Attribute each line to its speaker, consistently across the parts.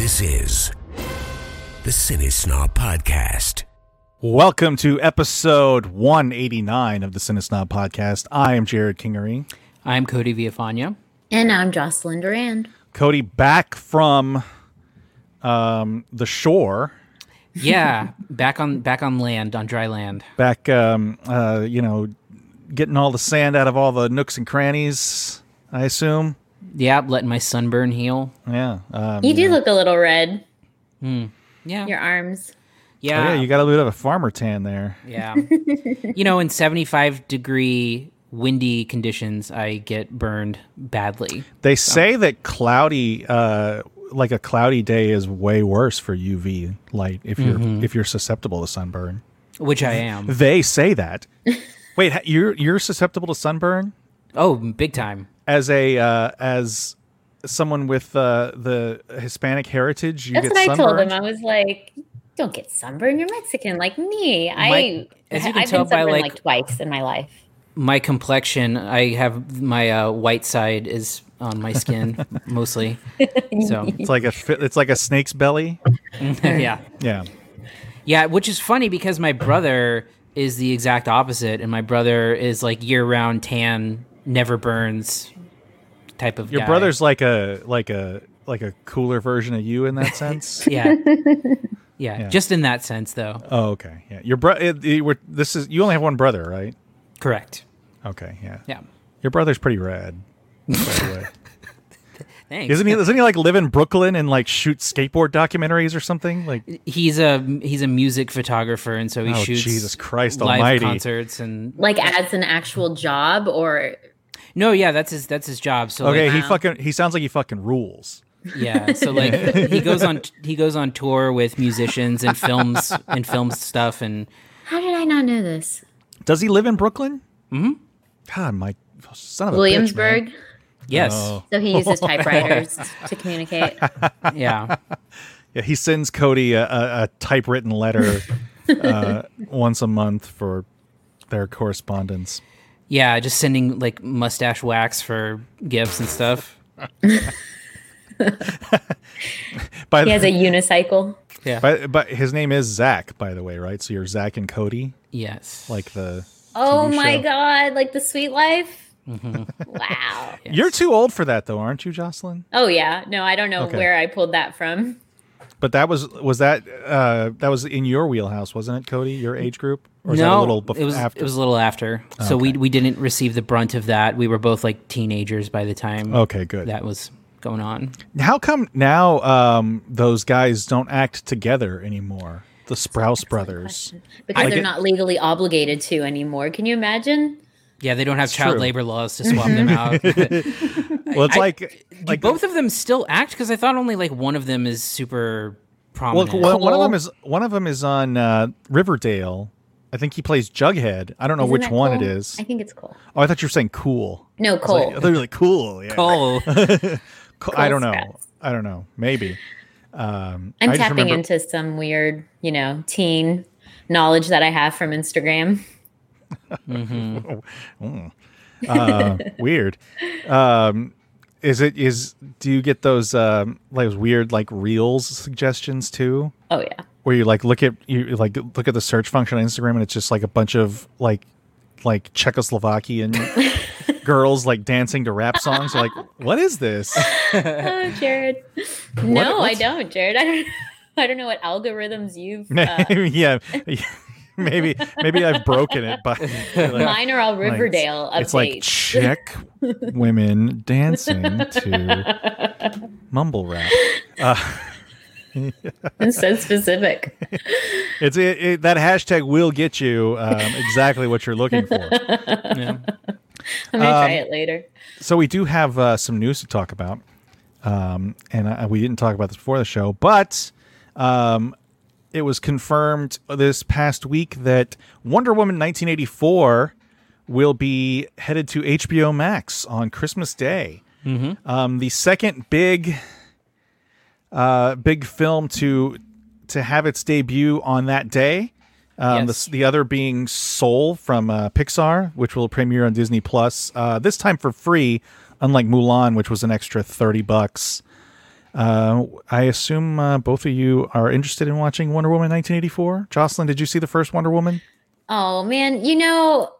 Speaker 1: This is the Cinesnob Podcast.
Speaker 2: Welcome to episode 189 of the Cinesnob Podcast. I am Jerrod Kingery.
Speaker 3: I'm Cody Villafana.
Speaker 4: And I'm Jocelyn Durand.
Speaker 2: Cody back from um, the shore,
Speaker 3: Yeah, back on back on land, on dry land.
Speaker 2: back, um, uh, you know, getting all the sand out of all the nooks and crannies, I assume.
Speaker 3: Yeah, letting my sunburn heal.
Speaker 2: Yeah. Um,
Speaker 4: You do look a little red.
Speaker 3: Yeah,
Speaker 4: Your arms.
Speaker 2: oh,
Speaker 3: yeah,
Speaker 2: yeah, you got a little bit of a farmer tan there.
Speaker 3: yeah. you know, in 75 degree windy conditions, I get burned badly.
Speaker 2: They say that cloudy, uh, like a cloudy day, is way worse for UV light if you're if you're susceptible to sunburn.
Speaker 3: Which I am.
Speaker 2: They say that. Wait, you're you're susceptible to sunburn
Speaker 3: Oh, big time.
Speaker 2: As a uh, as someone with uh, the Hispanic heritage. You
Speaker 4: That's
Speaker 2: get
Speaker 4: what I told him. I was like, don't get sunburned. You're Mexican like me. I,
Speaker 3: as you can
Speaker 4: I've
Speaker 3: tell
Speaker 4: been
Speaker 3: by, like-
Speaker 4: like, twice in my life.
Speaker 3: My complexion, I have my uh, white side is on my skin mostly. So,
Speaker 2: It's like a it's like a snake's belly.
Speaker 3: yeah.
Speaker 2: Yeah.
Speaker 3: Yeah, which is funny because my brother is the exact opposite, and my brother is like year round tan, never burns type of
Speaker 2: Your
Speaker 3: guy.
Speaker 2: brother's like a like a like a cooler version of you in that sense.
Speaker 3: yeah. yeah, just in that sense though.
Speaker 2: oh, okay. Yeah. Your brother. This is you only have one brother, right?
Speaker 3: Correct.
Speaker 2: Okay. Yeah.
Speaker 3: Yeah.
Speaker 2: Your brother's pretty rad. By the way.
Speaker 3: Thanks.
Speaker 2: Isn't he? Doesn't he like live in Brooklyn and like shoot skateboard documentaries or something? Like,
Speaker 3: He's a he's a music photographer, and so he
Speaker 2: Oh,
Speaker 3: shoots
Speaker 2: Jesus Christ
Speaker 3: live
Speaker 2: almighty.
Speaker 3: concerts and
Speaker 4: Like as an actual job or
Speaker 3: no, yeah, that's his that's his job. So
Speaker 2: okay,
Speaker 3: like,
Speaker 2: he
Speaker 4: Wow.
Speaker 2: fucking he sounds like he fucking rules.
Speaker 3: yeah, so like he goes on he goes on tour with musicians and films and films stuff and
Speaker 4: how did I not know this?
Speaker 2: Does he live in Brooklyn? Mm-hmm. God, my son of a bitch, man.
Speaker 4: Williamsburg.
Speaker 3: yes,
Speaker 2: Oh.
Speaker 4: so he uses typewriters to communicate.
Speaker 3: yeah.
Speaker 2: Yeah, he sends Cody a, a, a typewritten letter uh, once a month for their correspondence.
Speaker 3: Yeah, just sending like mustache wax for gifts and stuff.
Speaker 2: By,
Speaker 4: He has a unicycle.
Speaker 3: Yeah.
Speaker 2: by, but his name is Zach, by the way, right? So you're Zach and Cody,
Speaker 3: yes.
Speaker 2: like the.
Speaker 4: Oh
Speaker 2: TV
Speaker 4: my
Speaker 2: show.
Speaker 4: god, like the sweet life.
Speaker 3: Mm-hmm.
Speaker 4: Wow.
Speaker 2: You're too old for that, though, aren't you, Jocelyn?
Speaker 4: Oh yeah. No, I don't know
Speaker 2: Okay.
Speaker 4: where I pulled that from.
Speaker 2: But that was was that uh, that was in your wheelhouse, wasn't it, Cody? Your age group, or was that a
Speaker 3: no,
Speaker 2: little bef-
Speaker 3: it was
Speaker 2: after?
Speaker 3: it was a little after. So we we didn't receive the brunt of that. We were both like teenagers by the time
Speaker 2: okay, good.
Speaker 3: that was going on.
Speaker 2: How come now um, those guys don't act together anymore? The Sprouse brothers.
Speaker 4: Because
Speaker 2: I
Speaker 4: they're
Speaker 2: get-
Speaker 4: not legally obligated to anymore. Can you imagine?
Speaker 3: Yeah, they don't have child
Speaker 2: true.
Speaker 3: labor laws to swap them out.
Speaker 2: Well, it's
Speaker 3: I-
Speaker 2: like
Speaker 3: Do
Speaker 2: like
Speaker 3: both of them still act? Because I thought only like one of them is super
Speaker 2: Well,
Speaker 3: prominent.
Speaker 2: one, one of them is one of them is on uh, Riverdale. I think he plays Jughead. I don't know
Speaker 4: Isn't
Speaker 2: which one it
Speaker 4: Cole?
Speaker 2: is.
Speaker 4: I think it's Cole.
Speaker 2: Oh, I thought you were saying cool.
Speaker 4: No,
Speaker 2: I was
Speaker 4: Cole.
Speaker 2: like- I thought you were like cool. Yeah.
Speaker 3: Cole.
Speaker 2: Co- I don't know.
Speaker 4: Sprouse.
Speaker 2: I don't know. Maybe. Um,
Speaker 4: I'm
Speaker 2: I
Speaker 4: tapping
Speaker 2: remember-
Speaker 4: into some weird, you know, teen knowledge that I have from Instagram.
Speaker 2: uh, weird. Um, is it is? Do you get those um, like those weird like reels suggestions too?
Speaker 4: Oh yeah.
Speaker 2: Where you like look at you like look at the search function on Instagram and it's just like a bunch of like like Czechoslovakian girls like dancing to rap songs. You're like, what is this?
Speaker 4: Oh, Jerrod. No, I don't, Jerrod. I don't. I don't know what algorithms you've. Uh,
Speaker 2: yeah, maybe maybe I've broken it, but like,
Speaker 4: mine are all
Speaker 2: like,
Speaker 4: Riverdale
Speaker 2: it's like. Czech women dancing to mumble rap.
Speaker 4: it's so specific.
Speaker 2: It's it, it, that hashtag will get you um, exactly what you're looking for.
Speaker 3: Yeah.
Speaker 4: I'm gonna try
Speaker 2: Um,
Speaker 4: it later.
Speaker 2: So we do have uh, some news to talk about, um, and uh, we didn't talk about this before the show, but um, it was confirmed this past week that Wonder Woman 1984 will be headed to HBO Max on Christmas Day. Um, the second big, uh, big film to to have its debut on that day. Um,
Speaker 3: Yes.
Speaker 2: the, the other being Soul from uh, Pixar, which will premiere on Disney Plus uh, this time for free, unlike Mulan, which was an extra thirty bucks. Uh, I assume uh, both of you are interested in watching Wonder Woman 1984. Jocelyn, did you see the first Wonder Woman?
Speaker 4: Oh man, you know,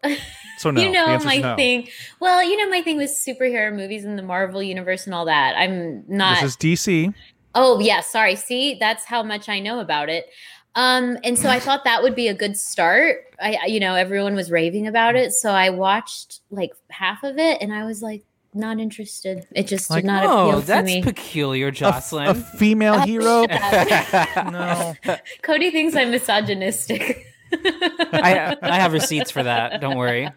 Speaker 2: So no.
Speaker 4: you know my
Speaker 2: no.
Speaker 4: thing. Well, you know my thing with superhero movies and the Marvel universe and all that. I'm not.
Speaker 2: This is DC.
Speaker 4: Oh yeah, sorry. See, that's how much I know about it. Um, and so I thought that would be a good start. I, I- you know, everyone was raving about it, so I watched like half of it, and I was like, not interested. It just
Speaker 2: Like,
Speaker 4: did not
Speaker 3: Oh,
Speaker 4: appeal to
Speaker 3: that's
Speaker 4: me.
Speaker 3: peculiar, Jocelyn.
Speaker 2: A, female
Speaker 4: Oh,
Speaker 2: hero?
Speaker 4: shut
Speaker 2: no.
Speaker 4: Cody thinks I'm misogynistic.
Speaker 3: I, I have receipts for that. Don't worry.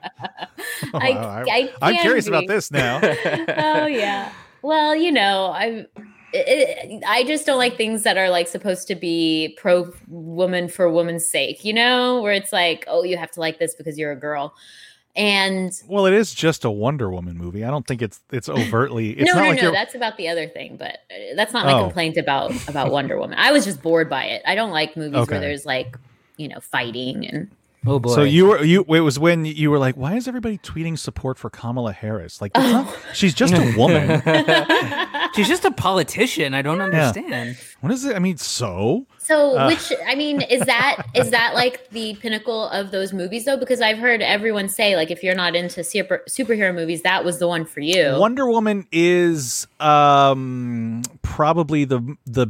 Speaker 4: I,
Speaker 2: Wow,
Speaker 4: I
Speaker 2: I'm
Speaker 4: can
Speaker 2: curious about this now.
Speaker 4: oh yeah. Well, you know, I it, I just don't like things that are like supposed to be pro woman for woman's sake, you know, where it's like, oh, you have to like this because you're a girl. And
Speaker 2: well, it is just a Wonder Woman movie. I don't think it's it's overtly. It's
Speaker 4: no,
Speaker 2: not
Speaker 4: no,
Speaker 2: like
Speaker 4: no,
Speaker 2: you're.
Speaker 4: that's about the other thing, but uh, that's not my
Speaker 2: Oh.
Speaker 4: complaint about about Wonder Woman. I was just bored by it. I don't like movies
Speaker 2: Okay.
Speaker 4: where there's like, you know, fighting and
Speaker 3: Oh boy.
Speaker 2: So you were you. It was when you were like, "Why is everybody tweeting support for Kamala Harris?" Like, not, she's just a woman.
Speaker 3: She's just a politician. I don't understand.
Speaker 2: what is it? I mean, so
Speaker 4: So,
Speaker 2: Uh.
Speaker 4: which I mean, is that is that like the pinnacle of those movies though? Because I've heard everyone say like, if you're not into super, superhero movies, that was the one for you.
Speaker 2: Wonder Woman is um probably the the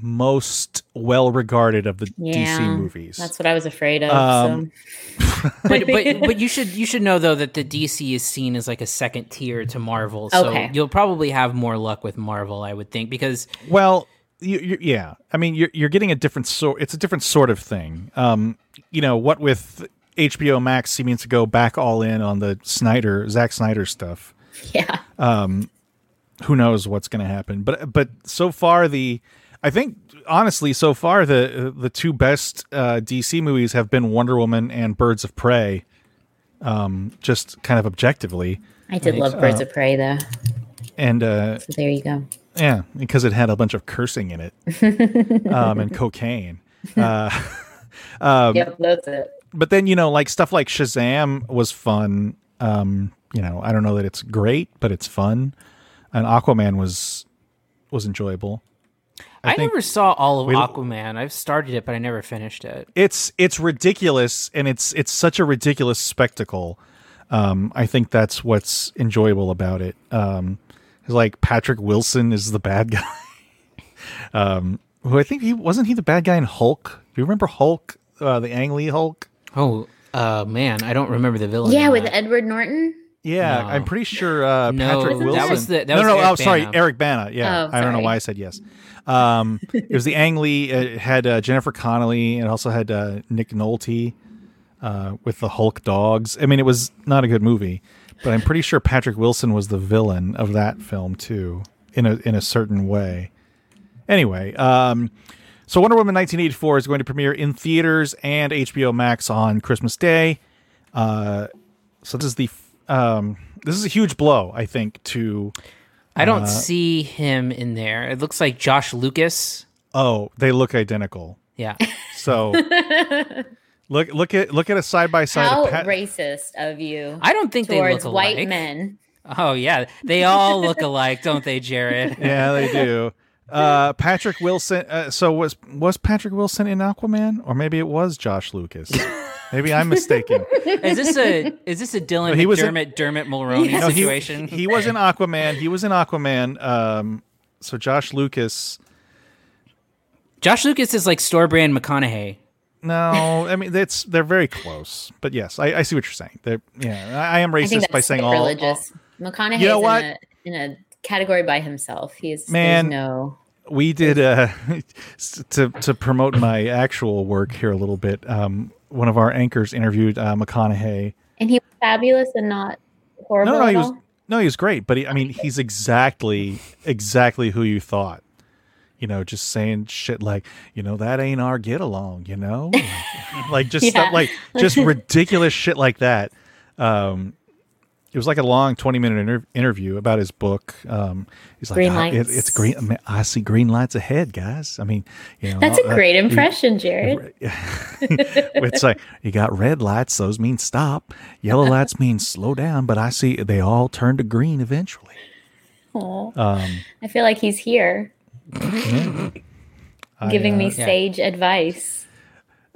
Speaker 2: most well regarded of the
Speaker 4: Yeah,
Speaker 2: DC movies.
Speaker 4: That's what I was afraid of.
Speaker 2: Um,
Speaker 4: so.
Speaker 3: But but but you should you should know though that the DC is seen as like a second tier to Marvel. So
Speaker 4: Okay.
Speaker 3: you'll probably have more luck with Marvel, I would think, because
Speaker 2: Well, you, you, yeah. I mean, you're you're getting a different sort. It's a different sort of thing. Um, you know what with HBO Max seeming to go back all in on the Snyder, Zack Snyder stuff.
Speaker 4: yeah,
Speaker 2: Who knows what's going to happen? But but so far the, I think honestly so far the the two best uh, DC movies have been Wonder Woman and Birds of Prey. Um, just kind of objectively,
Speaker 4: I did love Birds of Prey though.
Speaker 2: and uh,
Speaker 4: So there you go.
Speaker 2: Yeah, because it had a bunch of cursing in it, um, and cocaine. Uh, um,
Speaker 4: yep, that's it.
Speaker 2: but then you know, like stuff like Shazam was fun. Um, you know, I don't know that it's great, but it's fun. And Aquaman was was enjoyable.
Speaker 3: I,
Speaker 2: think
Speaker 3: never saw all of
Speaker 2: we-
Speaker 3: Aquaman. I've started it, but I never finished it.
Speaker 2: It's it's ridiculous, and it's it's such a ridiculous spectacle. Um, I think that's what's enjoyable about it. Um, it's like Patrick Wilson is the bad guy. um, who I think he wasn't he the bad guy in Hulk. Do you remember Hulk, uh, the Ang Lee Hulk?
Speaker 3: Oh, uh, man, I don't remember the villain.
Speaker 4: Yeah, with
Speaker 3: that.
Speaker 4: Edward Norton.
Speaker 2: Yeah,
Speaker 3: No.
Speaker 2: I'm pretty sure uh,
Speaker 3: No,
Speaker 2: Patrick
Speaker 3: that
Speaker 2: Wilson.
Speaker 3: was the- that
Speaker 2: no,
Speaker 3: was
Speaker 2: no,
Speaker 3: Eric
Speaker 2: oh, sorry,
Speaker 3: Bana.
Speaker 2: Eric Bana. Yeah,
Speaker 4: Oh,
Speaker 2: I don't know why I said yes. Um, it was the Ang Lee. It had uh, Jennifer Connelly. It also had uh, Nick Nolte uh, with the Hulk dogs. I mean, it was not a good movie, but I'm pretty sure Patrick Wilson was the villain of that film too, in a in a certain way. Anyway, um, so Wonder Woman 1984 is going to premiere in theaters and HBO Max on Christmas Day. Uh, so this is the um, this is a huge blow, I think, to
Speaker 3: I
Speaker 2: Uh,
Speaker 3: don't see him in there. It looks like Josh Lucas.
Speaker 2: oh, they look identical.
Speaker 3: Yeah.
Speaker 2: So look look at look at a side by side.
Speaker 4: How
Speaker 2: Pat-
Speaker 4: racist of you
Speaker 3: I don't think they
Speaker 4: towards
Speaker 3: look
Speaker 4: white men.
Speaker 3: Oh yeah, they all look alike, don't they, Jerrod?
Speaker 2: yeah, they do. Uh, Patrick Wilson. Uh, so was was Patrick Wilson in Aquaman, or maybe it was Josh Lucas? Maybe I'm mistaken.
Speaker 3: Is this a is this a Dylan
Speaker 2: No, he was in-
Speaker 3: McDermott Dermot Mulroney
Speaker 2: No, he-
Speaker 3: situation?
Speaker 2: He, was in Aquaman. He was in Aquaman. Um, so Josh Lucas.
Speaker 3: Josh Lucas is like store brand McConaughey.
Speaker 2: No, I mean that's they're very close. But yes, I, I see what you're saying. They're, yeah, I, I am
Speaker 4: I think
Speaker 2: racist by saying all, all.
Speaker 4: religious. McConaughey
Speaker 2: You know
Speaker 4: is
Speaker 2: what?
Speaker 4: in a, in a category by himself. He's
Speaker 2: Man.
Speaker 4: no.
Speaker 2: we did uh to to promote my actual work here a little bit um one of our anchors interviewed uh, mcconaughey.
Speaker 4: And he was fabulous and not horrible
Speaker 2: no no he was no he was great but he, i mean he's exactly exactly who you thought. You know just saying shit like you know that ain't our get along you know? Like just
Speaker 4: Yeah.
Speaker 2: stuff like just ridiculous shit like that. Um it was like a long 20 minute inter- interview about his book. Um, he's like,
Speaker 4: Green
Speaker 2: "I- it- it's green. I, mean, I see green lights ahead, guys. I mean, you know,
Speaker 4: That's a
Speaker 2: uh,
Speaker 4: great
Speaker 2: you-
Speaker 4: impression, Jerrod.
Speaker 2: it's like you got red lights; those mean stop. Yellow lights mean slow down. But I see they all turn to green eventually.
Speaker 4: Aw.
Speaker 2: Um,
Speaker 4: I feel like he's here. Giving me
Speaker 2: uh,
Speaker 4: sage advice.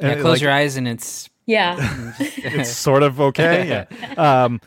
Speaker 3: Yeah,
Speaker 2: And,
Speaker 3: close
Speaker 2: like,
Speaker 3: your eyes and it's
Speaker 4: Yeah.
Speaker 2: it's sort of okay. Yeah. Um,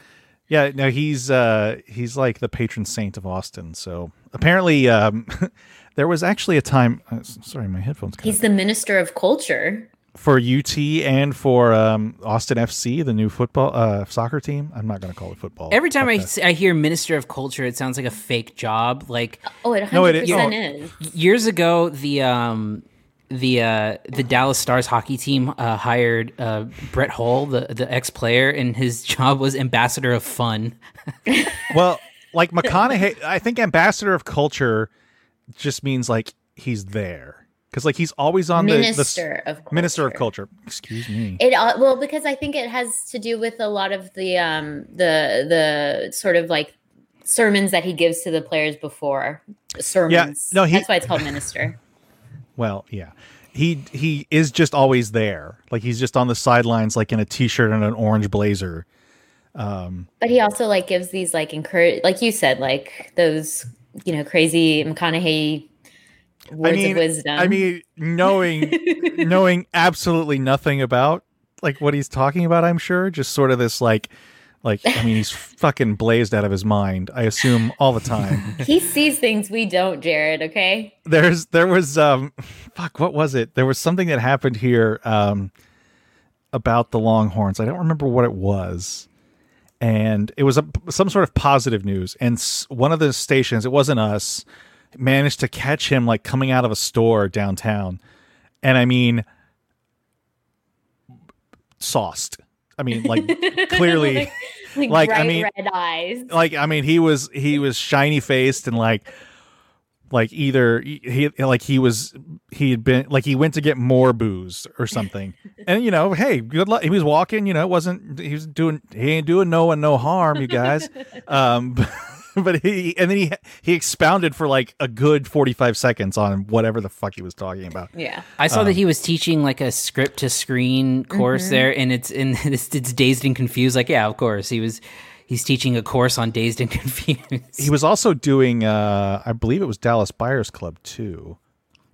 Speaker 2: yeah. No, he's uh, he's like the patron saint of Austin. So apparently, um, there was actually a time. Uh, sorry, my headphones. cut
Speaker 4: He's the minister of culture.
Speaker 2: for UT and for um, Austin FC, the new football uh, soccer team. I'm not going to call it football.
Speaker 3: every time
Speaker 2: Fuck
Speaker 3: I,
Speaker 2: that.
Speaker 3: s- I hear Minister of Culture, it sounds like a fake job. Like
Speaker 4: Oh, it 100%
Speaker 2: No, it is-
Speaker 4: is.
Speaker 3: years ago, the um the uh the Dallas Stars hockey team uh, hired uh, Brett Hull, the the ex player, and his job was ambassador of fun.
Speaker 2: well, like McConaughey, I think ambassador of culture just means like he's there because like he's always on the- the,
Speaker 4: Minister of culture.
Speaker 2: minister of culture. Excuse me.
Speaker 4: It uh, well because I think it has to do with a lot of the um the the sort of like sermons that he gives to the players before sermons.
Speaker 2: Yeah, no, he-
Speaker 4: that's why it's called minister.
Speaker 2: Well, yeah. He he is just always there. Like he's just on the sidelines like in a t-shirt and an orange blazer.
Speaker 4: Um, but he also like gives these like encourage like you said like those you know crazy McConaughey words
Speaker 2: I mean,
Speaker 4: of wisdom.
Speaker 2: I mean, knowing knowing absolutely nothing about like what he's talking about, I'm sure, just sort of this like like I mean, he's fucking blazed out of his mind. I assume all the time.
Speaker 4: he sees things we don't, Jerrod. Okay.
Speaker 2: There's there was um fuck, what was it? There was something that happened here um about the Longhorns. I don't remember what it was. And it was a, some sort of positive news. And s- one of the stations, it wasn't us, managed to catch him like coming out of a store downtown. And I mean, sauced. I mean, like clearly,
Speaker 4: like,
Speaker 2: Like, I
Speaker 4: bright
Speaker 2: mean-
Speaker 4: red eyes.
Speaker 2: like I mean, he was he was shiny faced and like like either he like he was he had been like he went to get more booze or something. And you know hey good luck. He was walking you know it wasn't he was doing he ain't doing no one no harm you guys. Um but he and then he he expounded for like a good 45 seconds on whatever the fuck he was talking about
Speaker 4: Yeah.
Speaker 3: I saw
Speaker 2: Um,
Speaker 3: that he was teaching like a script to screen course
Speaker 4: Mm-hmm.
Speaker 3: there, and it's in it's, it's dazed and confused. Like, yeah, of course, he was he's teaching a course on dazed and confused.
Speaker 2: he was also doing uh i believe it was dallas buyers club too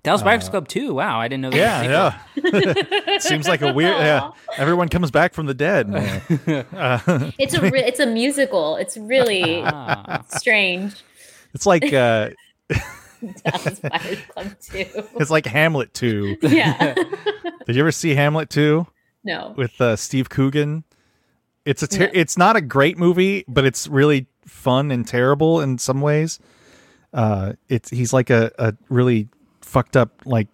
Speaker 3: Dallas Buyers Club too. Wow, I didn't know. That was
Speaker 2: Yeah, yeah. Seems like a weird. Yeah, everyone comes back from the dead.
Speaker 4: It's a re- it's a musical. It's really
Speaker 3: Ah.
Speaker 4: strange.
Speaker 2: It's like uh,
Speaker 4: Dallas Buyers Club too.
Speaker 2: it's like Hamlet two.
Speaker 4: Yeah.
Speaker 2: Did you ever see Hamlet too?
Speaker 4: no.
Speaker 2: with uh, Steve Coogan? It's a ter- it's not a great movie, but it's really fun and terrible in some ways. Uh, it's he's like a, a really fucked up like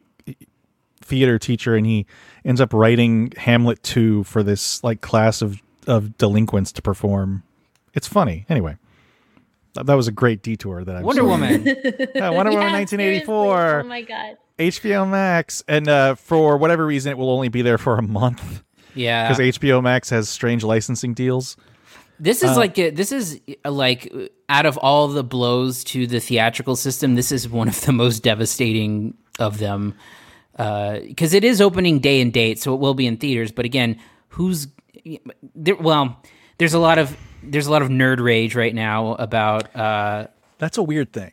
Speaker 2: theater teacher, and he ends up writing Hamlet two for this like class of of delinquents to perform. It's funny. Anyway, that, that was a great detour. That I
Speaker 3: Wonder Woman.
Speaker 2: Yeah, Wonder Woman 1984.
Speaker 4: seriously. Oh my god.
Speaker 2: HBO Max, and uh, for whatever reason, it will only be there for a month
Speaker 3: Yeah,
Speaker 2: because HBO Max has strange licensing deals.
Speaker 3: This is like a, this is uh, like uh, out of all the blows to the theatrical system, this is one of the most devastating of them because it is opening day and date, so it will be in theaters. But again, who's there? Well, there's a lot of there's a lot of nerd rage right now about uh,
Speaker 2: That's a weird thing.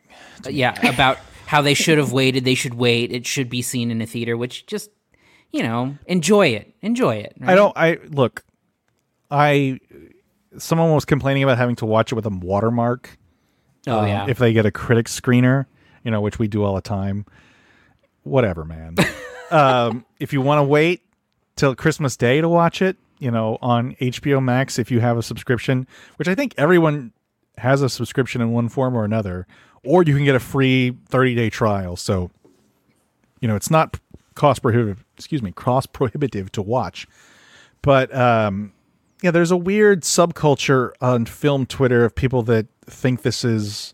Speaker 3: yeah about how they should have waited. They should wait. It should be seen in a theater, which just you know enjoy it, enjoy it.
Speaker 2: I don't. I look. I someone was complaining about having to watch it with a watermark.
Speaker 3: Oh
Speaker 2: um,
Speaker 3: yeah,
Speaker 2: If they get a critic screener, you know, which we do all the time. Whatever, man. um, if you want to wait till Christmas Day to watch it, you know, on HBO Max, if you have a subscription, which I think everyone has a subscription in one form or another, or you can get a free 30 day trial. So, you know, it's not cost prohibitive, excuse me, cost prohibitive to watch. But, um, yeah, there's a weird subculture on film Twitter of people that think this is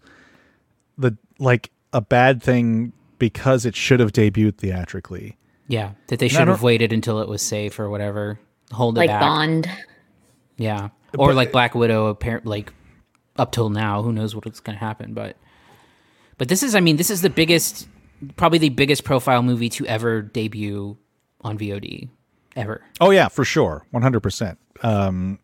Speaker 2: the like a bad thing because it should have debuted theatrically.
Speaker 3: yeah, that they should have waited until it was safe or whatever. Hold it
Speaker 4: Like
Speaker 3: back.
Speaker 4: Bond.
Speaker 3: Yeah, or like Black Widow. Apparent like up till now, who knows what's going to happen? But but this is, I mean, this is the biggest, probably the biggest profile movie to ever debut on VOD ever.
Speaker 2: Oh yeah, for sure, one hundred percent. Um,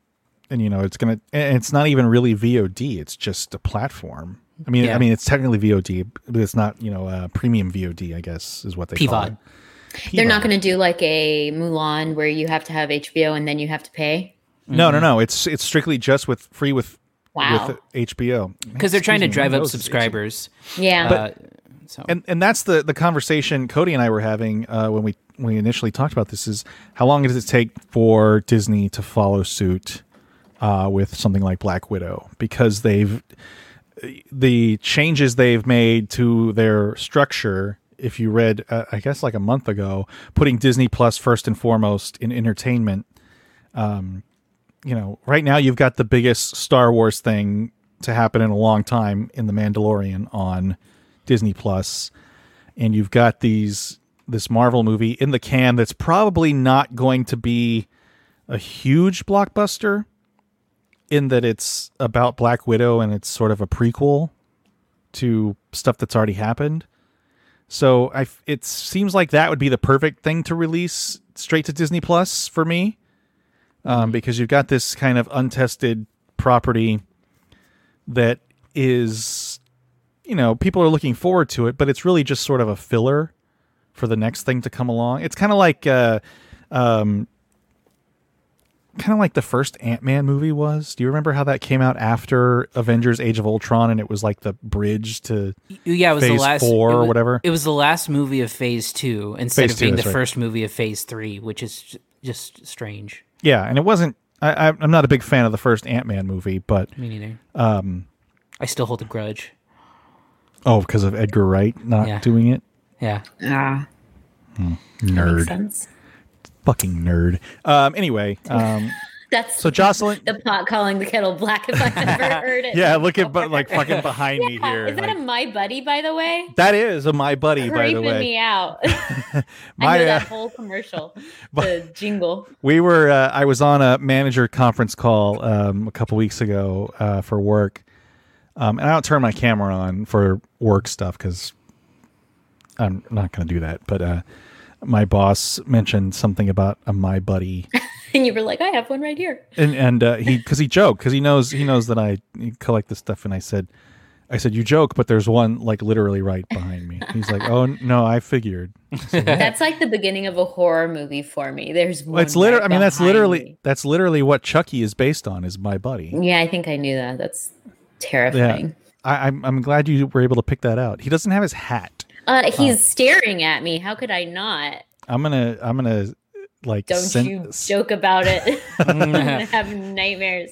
Speaker 2: and you know it's gonna, and it's not even really VOD; it's just a platform. I mean,
Speaker 3: Yeah.
Speaker 2: I mean, it's technically VOD, but it's not, you know, uh, premium VOD. I guess is what they call
Speaker 3: PVOD.
Speaker 2: it.
Speaker 4: They're not going to do like a Mulan where you have to have HBO and then you have to pay.
Speaker 2: No, no, no. It's it's strictly just with free with
Speaker 4: Wow.
Speaker 2: with HBO
Speaker 3: because they're trying to drive up
Speaker 2: nose is
Speaker 3: subscribers.
Speaker 4: Yeah.
Speaker 3: Uh, so
Speaker 2: and and that's the the conversation Cody and I were having uh, when we when we initially talked about this is how long does it take for Disney to follow suit uh, with something like Black Widow because they've the changes they've made to their structure. If you read, uh, I guess like a month ago, putting Disney Plus first and foremost in entertainment. Um, you know, right now you've got the biggest Star Wars thing to happen in a long time in The Mandalorian on Disney Plus, and you've got these this Marvel movie in the can that's probably not going to be a huge blockbuster in that it's about Black Widow and it's sort of a prequel to stuff that's already happened. So I it seems like that would be the perfect thing to release straight to Disney Plus for me. Um, because you've got this kind of untested property that is you know, people are looking forward to it, but it's really just sort of a filler for the next thing to come along. It's kind of like, uh, um, kind of like the first Ant Man movie was. Do you remember how that came out after Avengers: Age of Ultron, and it was like the bridge to
Speaker 3: yeah, it was
Speaker 2: Phase
Speaker 3: the last
Speaker 2: four
Speaker 3: it
Speaker 2: or
Speaker 3: was-
Speaker 2: whatever?
Speaker 3: It was the last movie of Phase Two instead
Speaker 2: Phase
Speaker 3: of
Speaker 2: two,
Speaker 3: being the
Speaker 2: right.
Speaker 3: first movie of Phase Three, which is just strange.
Speaker 2: yeah, and it wasn't. I, I- I'm not a big fan of the first Ant Man movie, but
Speaker 3: Me neither.
Speaker 2: um,
Speaker 3: I still hold a grudge.
Speaker 2: oh, because of Edgar Wright not
Speaker 3: Yeah.
Speaker 2: doing it,
Speaker 3: Yeah,
Speaker 4: ah, makes
Speaker 2: nerd,
Speaker 4: sense.
Speaker 2: fucking nerd. Um, anyway, um,
Speaker 4: That's
Speaker 2: so Jocelyn,
Speaker 4: the pot calling the kettle black if I've ever heard it.
Speaker 2: yeah, look at but like fucking behind me
Speaker 4: Yeah,
Speaker 2: here.
Speaker 4: Is that
Speaker 2: like-
Speaker 4: a my buddy, by the way?
Speaker 2: that is a my buddy, by the way.
Speaker 4: Creeping
Speaker 2: way.
Speaker 4: me out. I
Speaker 2: My,
Speaker 4: know
Speaker 2: uh,
Speaker 4: that whole commercial, the jingle.
Speaker 2: we were uh, i was on a manager conference call um, a couple weeks ago uh, for work um, and i don't turn my camera on for work stuff because i'm not going to do that but uh, my boss mentioned something about a my buddy
Speaker 4: And you were like, I have one right here.
Speaker 2: and and uh, he because he joked because he knows he knows that i collect this stuff and i said i said you joke but there's one like literally right behind me he's like oh no i figured
Speaker 4: That's like the beginning of a horror movie for me. There's one.
Speaker 2: well, it's literally
Speaker 4: right
Speaker 2: i mean that's literally
Speaker 4: me.
Speaker 2: that's literally what chucky is based on is my buddy
Speaker 4: Yeah, I think I knew that. That's
Speaker 2: Yeah,
Speaker 4: terrifying.
Speaker 2: I, I'm I'm glad you were able to pick that out. He doesn't have his hat.
Speaker 4: Uh, he's staring at me. How could I not?
Speaker 2: I'm gonna I'm gonna like
Speaker 4: Don't
Speaker 2: send-
Speaker 4: you joke about it. I'm gonna have nightmares.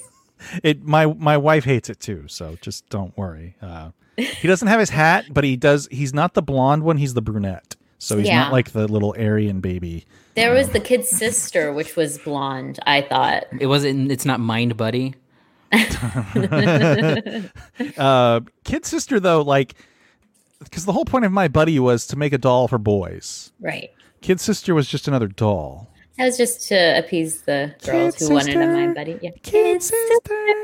Speaker 2: it. My my wife hates it too, so just don't worry. Uh, he doesn't have his hat, but he does. He's not the blonde one. He's the brunette. So he's
Speaker 4: Yeah.
Speaker 2: not like the little Aryan baby.
Speaker 4: There was the kid's sister, which was blonde. I thought.
Speaker 3: it wasn't. It's not Mind Buddy.
Speaker 2: Uh, kid sister though, like because the whole point of my buddy was to make a doll for boys.
Speaker 4: Right.
Speaker 2: Kid sister was just another doll.
Speaker 4: That was just to appease the girls
Speaker 2: Kid
Speaker 4: who wanted a
Speaker 2: sister.
Speaker 4: mind buddy. Yeah.
Speaker 2: Kid sister,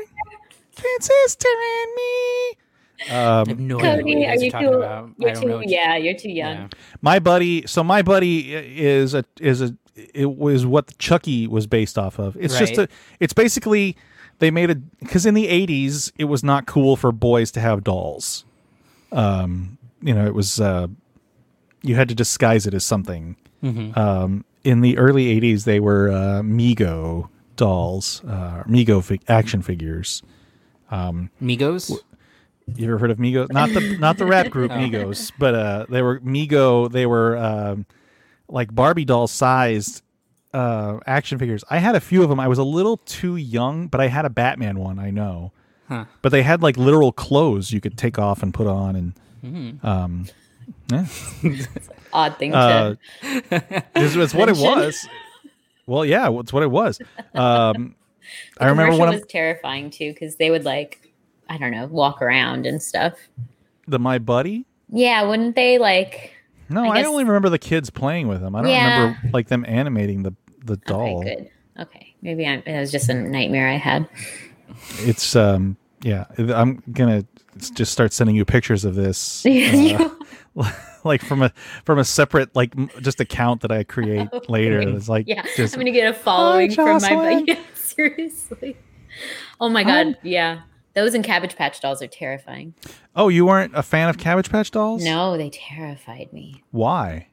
Speaker 2: kid sister and me.
Speaker 3: I have
Speaker 2: Um,
Speaker 3: no idea what you
Speaker 4: are you
Speaker 3: talking
Speaker 4: too?
Speaker 3: about.
Speaker 4: You're
Speaker 3: don't
Speaker 4: too.
Speaker 3: know.
Speaker 4: yeah, you're too young.
Speaker 3: yeah.
Speaker 2: my buddy so my buddy is a is a it was what chucky was based off of it's just a it's basically they made a because in the 80s it was not cool for boys to have dolls um you know it was uh you had to disguise it as something um in the early 80s they were uh Mego dolls uh Mego fig- action figures
Speaker 3: Migos.
Speaker 2: you ever heard of Migos? Not the not the rap group Migos, but uh, they were Mego. They were um, like Barbie doll sized uh, action figures. I had a few of them. I was a little too young, but I had a Batman one. I know,
Speaker 3: Huh.
Speaker 2: but they had like literal clothes you could take off and put on, and um, yeah,
Speaker 4: Odd thing
Speaker 2: uh,
Speaker 4: to.
Speaker 2: it's, it's what it was. Well, yeah, it's what it was. Um, I remember
Speaker 4: commercial
Speaker 2: one
Speaker 4: was
Speaker 2: of
Speaker 4: terrifying too because they would like, I don't know, walk around and stuff.
Speaker 2: the My Buddy.
Speaker 4: Yeah, wouldn't they like?
Speaker 2: No,
Speaker 4: I
Speaker 2: I,
Speaker 4: guess-
Speaker 2: only remember the kids playing with them. I don't
Speaker 4: Yeah.
Speaker 2: remember like them animating the the doll.
Speaker 4: Okay, good. Okay, maybe I'm, it was just a nightmare I had.
Speaker 2: It's um yeah, I'm gonna just start sending you pictures of this, uh, like from a from a separate like m- just account that I create later. It's like
Speaker 4: yeah,
Speaker 2: just
Speaker 4: I'm gonna get a following from my. Yeah, seriously. Oh my god, yeah. Those and Cabbage Patch Dolls are terrifying.
Speaker 2: Oh, you weren't a fan of Cabbage Patch Dolls?
Speaker 4: No, they terrified me.
Speaker 2: Why?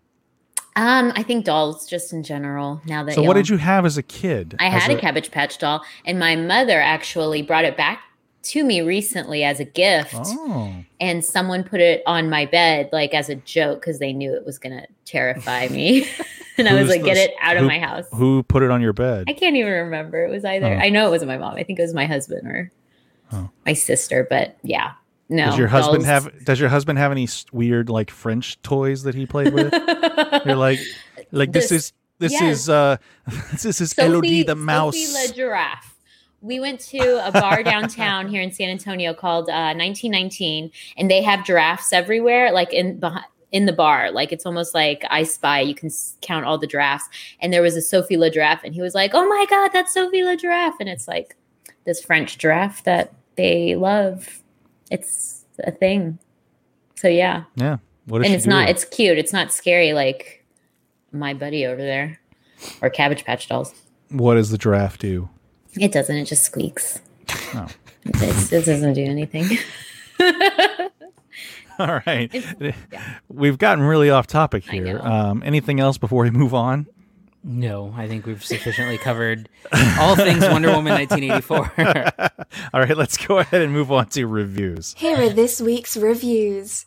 Speaker 4: Um, I think dolls just in general. Now that
Speaker 2: So, what did you have as a kid?
Speaker 4: I had a, Cabbage Patch doll, and my mother actually brought it back to me recently as a gift.
Speaker 2: Oh,
Speaker 4: And someone put it on my bed, like as a joke, because they knew it was gonna terrify me. and I was
Speaker 2: Who's
Speaker 4: like, "Get it out of
Speaker 2: who-
Speaker 4: my house."
Speaker 2: who put it on your bed?
Speaker 4: I can't even remember. It was either
Speaker 2: Oh.
Speaker 4: I know it wasn't my mom. I think it was my husband or
Speaker 2: Oh.
Speaker 4: my sister. But yeah, no.
Speaker 2: does your husband
Speaker 4: dolls-
Speaker 2: have? Does your husband have any weird like French toys that he played with? You're like, like this,
Speaker 4: This-
Speaker 2: is this
Speaker 4: yes.
Speaker 2: is uh this is Elodie the mouse.
Speaker 4: Sophie La Giraffe. We went to a bar downtown here in San Antonio called uh, 1919, and they have giraffes everywhere, like in behind. In the bar, like it's almost like I Spy. You can s- count all the giraffes, and there was a Sophie La Giraffe, and he was like, "Oh my god, that's Sophie La Giraffe!" And it's like this French giraffe that they love. It's a thing. So yeah,
Speaker 2: yeah. What
Speaker 4: and it's not. It's cute. It's not scary like my buddy over there, or Cabbage Patch Dolls.
Speaker 2: what does the giraffe do?
Speaker 4: It doesn't. It just squeaks.
Speaker 2: Oh.
Speaker 4: It's, it doesn't do anything.
Speaker 2: All right,
Speaker 4: yeah.
Speaker 2: we've gotten really off topic here. Um, anything else before we move on?
Speaker 3: No, I think we've sufficiently covered all things Wonder Woman 1984.
Speaker 2: All right, let's go ahead and move on to reviews.
Speaker 5: Here are this week's reviews.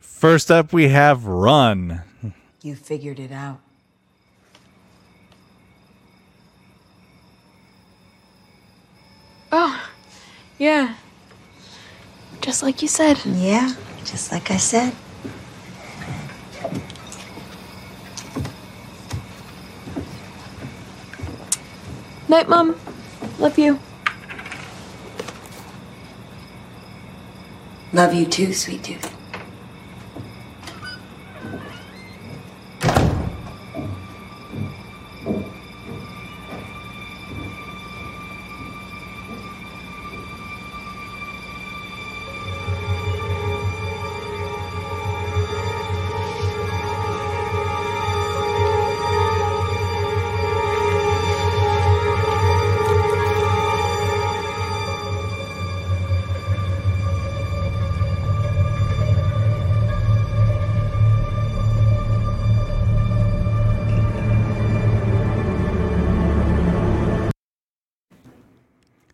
Speaker 2: First up, we have Run.
Speaker 6: You figured it out.
Speaker 5: Oh, yeah. Just like you said.
Speaker 6: Yeah, just like I said.
Speaker 5: Night, Mom. Love you.
Speaker 6: Love you too, sweet tooth.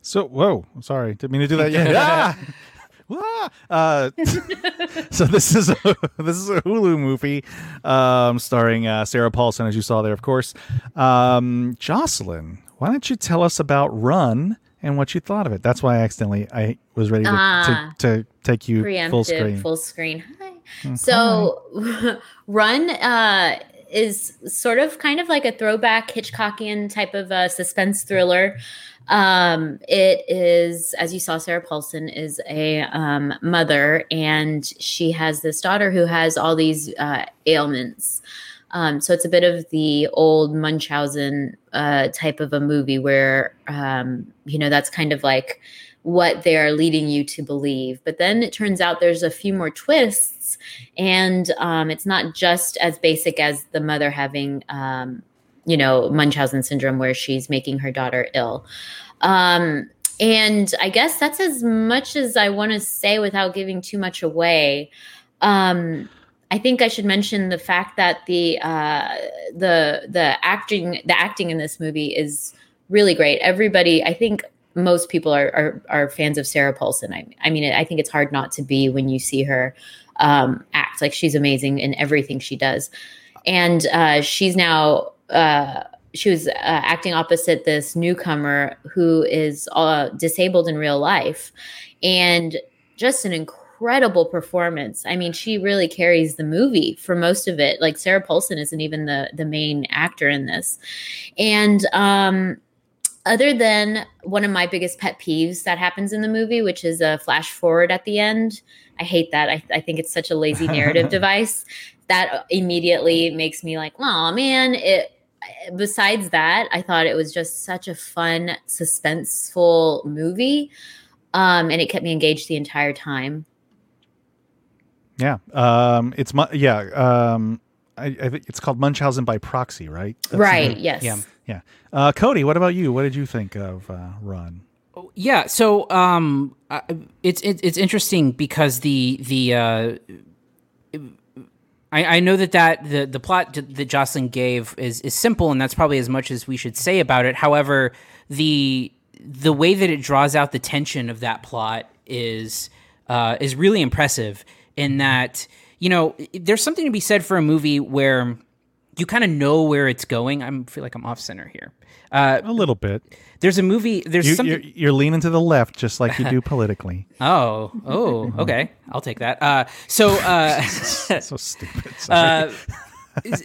Speaker 2: So, whoa, sorry, didn't mean to do that yet. ah! Ah! Uh, so this is a, this is a Hulu movie, um, starring uh, Sarah Paulson, as you saw there, of course. Um, Jocelyn, why don't you tell us about Run and what you thought of it? That's why I accidentally I was ready to,
Speaker 4: Ah.
Speaker 2: to, to take you full screen.
Speaker 4: full screen. Hi.
Speaker 2: Mm,
Speaker 4: So, Run uh, is sort of kind of like a throwback Hitchcockian type of uh, suspense thriller. Um, it is, as you saw, Sarah Paulson is a um, mother, and she has this daughter who has all these uh, ailments. Um, so it's a bit of the old Munchausen uh, type of a movie where, um, you know, that's kind of like what they're leading you to believe. But then it turns out there's a few more twists, and um, it's not just as basic as the mother having, um, you know, Munchausen syndrome, where she's making her daughter ill. Um, and I guess that's as much as I want to say without giving too much away. Um, I think I should mention the fact that the uh, the the acting the acting in this movie is really great. Everybody, I think most people are are, are fans of Sarah Paulson. I, I mean, I think it's hard not to be when you see her um, act. Like she's amazing in everything she does, and uh, she's now. Uh, she was uh, acting opposite this newcomer who is uh, disabled in real life, and just an incredible performance. I mean, she really carries the movie for most of it. Like Sarah Paulson isn't even the the main actor in this, and um, other than one of my biggest pet peeves that happens in the movie, which is a flash forward at the end. I hate that. I, I think it's such a lazy narrative device that immediately makes me like, oh man, it besides that, I thought it was just such a fun, suspenseful movie. Um, and it kept me engaged the entire time.
Speaker 2: Yeah, um, it's mu- yeah. Um, I, I it's called Munchausen by proxy, right? That's
Speaker 4: right.
Speaker 2: name.
Speaker 4: Yes.
Speaker 3: Yeah.
Speaker 2: Yeah. Uh, Cody, what about you? What did you think of uh, Run?
Speaker 3: Yeah, so um, it's it's it's interesting because the the uh, I, I know that that the the plot that Jocelyn gave is is simple, and that's probably as much as we should say about it. However, the the way that it draws out the tension of that plot is uh, is really impressive. In that, you know, there's something to be said for a movie where you kind of know where it's going. I feel like I'm off center here. Uh,
Speaker 2: A little bit.
Speaker 3: there's a movie. There's
Speaker 2: You,
Speaker 3: something.
Speaker 2: you're, you're leaning to the left, just like you do politically.
Speaker 3: Oh, oh, okay. I'll take that. Uh, so, uh,
Speaker 2: so stupid. Sorry.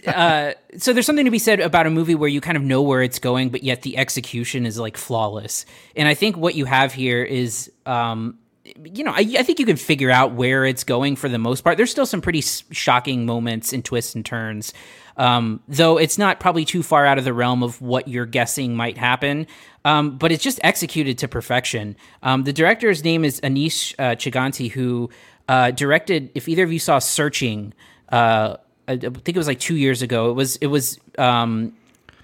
Speaker 3: uh, so there's something to be said about a movie where you kind of know where it's going, but yet the execution is like flawless. And I think what you have here is, um, you know, I, I think you can figure out where it's going for the most part. There's still some pretty s- shocking moments and twists and turns, um, though it's not probably too far out of the realm of what you're guessing might happen. Um, but it's just executed to perfection. Um, the director's name is Aneesh uh, Chaganty, who uh, directed. If either of you saw Searching, uh, I think it was like two years ago. It was it was um,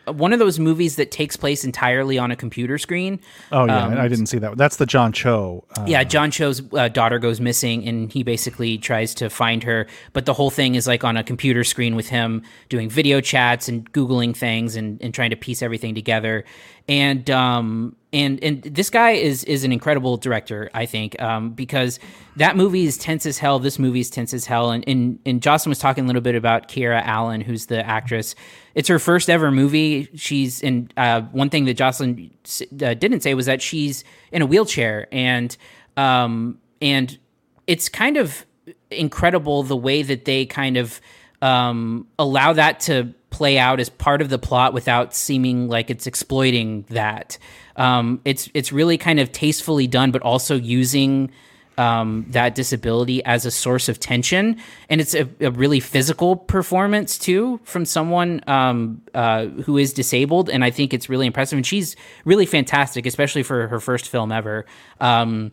Speaker 3: one of those movies that takes place entirely on a computer screen.
Speaker 2: oh yeah,
Speaker 3: um,
Speaker 2: I didn't see that. That's the John Cho. Uh,
Speaker 3: Yeah, John Cho's uh, daughter goes missing, and he basically tries to find her. But the whole thing is like on a computer screen with him doing video chats and googling things and, and trying to piece everything together. And um and and this guy is is an incredible director, I think, um, because that movie is tense as hell. This movie is tense as hell. And and, and Jocelyn was talking a little bit about Kiera Allen, who's the actress. It's her first ever movie. She's in uh, one thing that Jocelyn uh, didn't say was that she's in a wheelchair and um, and it's kind of incredible the way that they kind of um, allow that to play out as part of the plot without seeming like it's exploiting that. Um, it's it's really kind of tastefully done, but also using um, that disability as a source of tension, and it's a, a really physical performance too from someone um, uh, who is disabled, and I think it's really impressive. And she's really fantastic, especially for her first film ever. Um,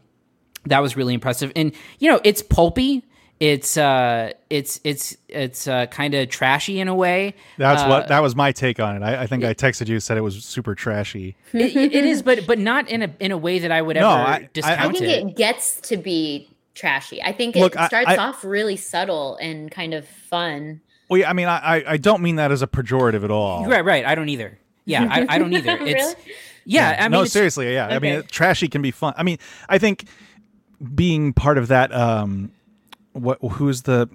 Speaker 3: that was really impressive, and you know, it's pulpy. It's uh, it's it's it's uh, kind of trashy in a way.
Speaker 2: That's
Speaker 3: Uh,
Speaker 2: what that was my take on it. I, I think I texted you said it was super trashy.
Speaker 3: it, it is, but but not in a in a way that I would ever
Speaker 2: No, I- I-
Speaker 3: discount
Speaker 4: I think
Speaker 3: it.
Speaker 4: it gets to be trashy. I think
Speaker 2: Look,
Speaker 4: it
Speaker 2: I-
Speaker 4: starts
Speaker 2: I-
Speaker 4: off really subtle and kind of fun.
Speaker 2: Well, yeah, I mean, I, I- I don't mean that as a pejorative at all.
Speaker 3: Right, right. I don't either. Yeah, I, I don't either. It's
Speaker 4: Really?
Speaker 3: yeah. I mean,
Speaker 2: no, seriously, yeah. I mean, trashy can be fun. I mean, I think being part of that. Um, what? Who's the?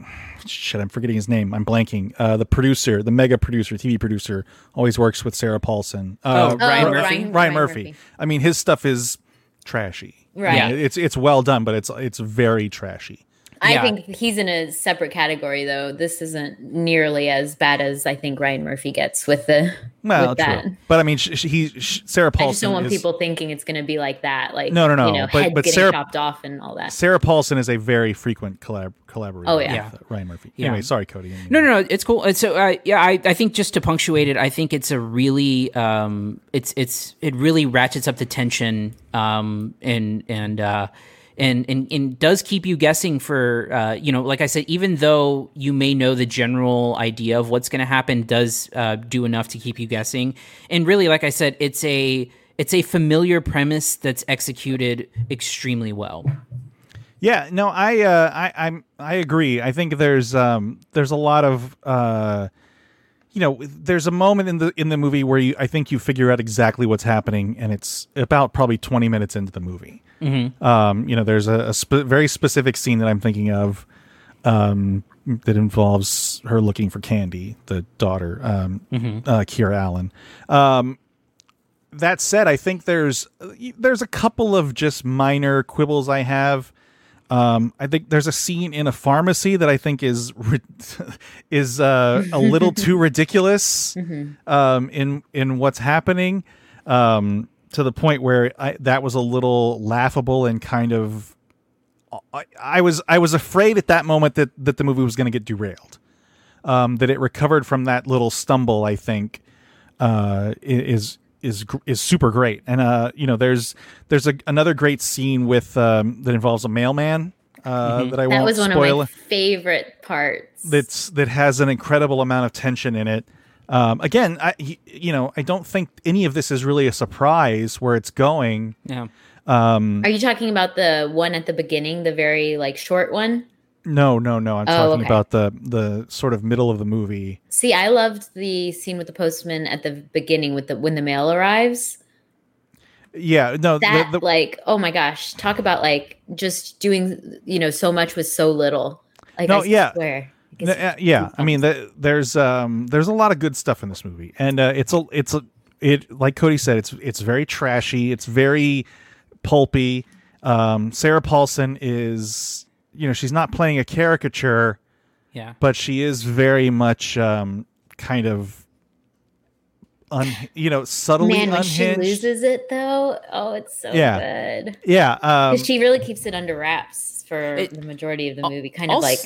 Speaker 2: Shit, I'm forgetting his name. I'm blanking. Uh, the producer, the mega producer, TV producer, always works with Sarah Paulson. Uh,
Speaker 3: Oh, Ryan
Speaker 4: Oh,
Speaker 3: Murphy?
Speaker 4: Ryan-
Speaker 2: Ryan,
Speaker 4: Ryan
Speaker 2: Murphy.
Speaker 4: Murphy.
Speaker 2: I mean, his stuff is trashy.
Speaker 4: Right.
Speaker 3: Yeah.
Speaker 2: It's it's well done, but it's it's very trashy.
Speaker 4: I
Speaker 3: Yeah.
Speaker 4: think he's in a separate category though. This isn't nearly as bad as I think Ryan Murphy gets with the
Speaker 2: Well,
Speaker 4: with
Speaker 2: true.
Speaker 4: that.
Speaker 2: But I mean, sh sh he sh- Sarah Paulson.
Speaker 4: I just don't want
Speaker 2: is-
Speaker 4: people thinking it's going to be like that. Like
Speaker 2: No, no, no,
Speaker 4: You know,
Speaker 2: but-
Speaker 4: head
Speaker 2: but
Speaker 4: getting
Speaker 2: Sarah-
Speaker 4: chopped off and all that.
Speaker 2: Sarah Paulson is a very frequent collab- collaborator.
Speaker 4: Oh,
Speaker 2: with,
Speaker 4: yeah.
Speaker 2: uh, Ryan Murphy.
Speaker 3: Yeah.
Speaker 2: Anyway, sorry, Cody.
Speaker 3: No, no, no. It's cool. And so, uh, yeah, I, I think just to punctuate it, I think it's a really, um, it's, it's, it really ratchets up the tension, um, and, and, uh, and, and, and does keep you guessing for, uh, you know, like I said, even though you may know the general idea of what's going to happen, does, uh, do enough to keep you guessing. And really, like I said, it's a, it's a familiar premise that's executed extremely well.
Speaker 2: Yeah, no, I, uh, I, I'm, I agree. I think there's, um, there's a lot of, uh, you know, there's a moment in the in the movie where you, I think you figure out exactly what's happening, and it's about probably 20 minutes into the movie. Um, you know, there's a, a spe- very specific scene that I'm thinking of, um, that involves her looking for Candy, the daughter, um, uh, Kiera Allen. Um, that said, I think there's there's a couple of just minor quibbles I have. Um, I think there's a scene in a pharmacy that I think is is uh, a little too ridiculous um, in in what's happening um, to the point where I, that was a little laughable and kind of I, I was I was afraid at that moment that that the movie was going to get derailed. Um, that it recovered from that little stumble. I think uh, is is is super great. And uh, you know, there's there's a, another great scene with um, that involves a mailman uh, that I
Speaker 4: That
Speaker 2: won't
Speaker 4: was one
Speaker 2: spoil.
Speaker 4: of my favorite parts.
Speaker 2: that's that has an incredible amount of tension in it. Um, again, I you know I don't think any of this is really a surprise where it's going.
Speaker 3: Yeah.
Speaker 4: Um, Are you talking about the one at the beginning, the very like short one?
Speaker 2: No, no, no. I'm
Speaker 4: Oh,
Speaker 2: talking
Speaker 4: okay.
Speaker 2: about the the sort of middle of the movie.
Speaker 4: See, I loved the scene with the postman at the beginning with the when the mail arrives.
Speaker 2: Yeah, no,
Speaker 4: That
Speaker 2: the, the,
Speaker 4: like, oh my gosh, talk about like just doing you know so much with so little. Like,
Speaker 2: No,
Speaker 4: I
Speaker 2: yeah.
Speaker 4: swear.
Speaker 2: N- uh, yeah, I mean, the, there's um, there's a lot of good stuff in this movie, and uh, it's a it's a it like Cody said, it's it's very trashy, it's very pulpy. Um, Sarah Paulson is, you know, she's not playing a caricature,
Speaker 3: Yeah.
Speaker 2: but she is very much um, kind of, un, you know, subtly
Speaker 4: Man, when she loses it though, oh, it's so
Speaker 2: Yeah.
Speaker 4: good.
Speaker 2: yeah, um,
Speaker 4: 'Cause she really keeps it under wraps for
Speaker 3: It-
Speaker 4: the majority of the movie. Kind of like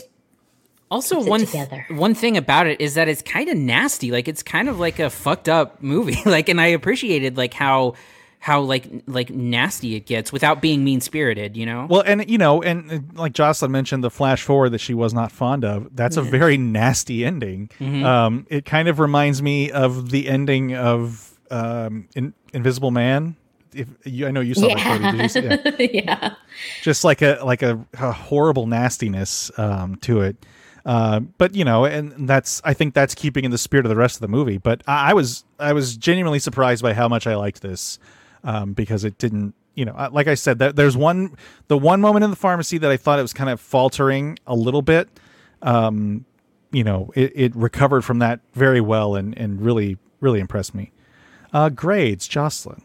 Speaker 3: Also, one
Speaker 4: together.
Speaker 3: one thing about it is that it's kind of nasty. Like it's kind of like a fucked up movie. like, and I appreciated like how how like like nasty it gets without being mean spirited. You know.
Speaker 2: Well, and you know, and uh, like Jocelyn mentioned, the flash forward that she was not fond of. That's a very nasty ending.
Speaker 3: Mm-hmm.
Speaker 2: Um, it kind of reminds me of the ending of um, in, Invisible Man. If you, I know you saw that, Cody. Did you see- yeah.
Speaker 4: yeah.
Speaker 2: just like a like a, a horrible nastiness um, to it. Uh, but you know, and that's I think that's keeping in the spirit of the rest of the movie. But I, I was I was genuinely surprised by how much I liked this um, because it didn't. You know, like I said, that there's one the one moment in the pharmacy that I thought it was kind of faltering a little bit. Um, you know, it, it recovered from that very well and and really really impressed me. Uh, grades, Jocelyn.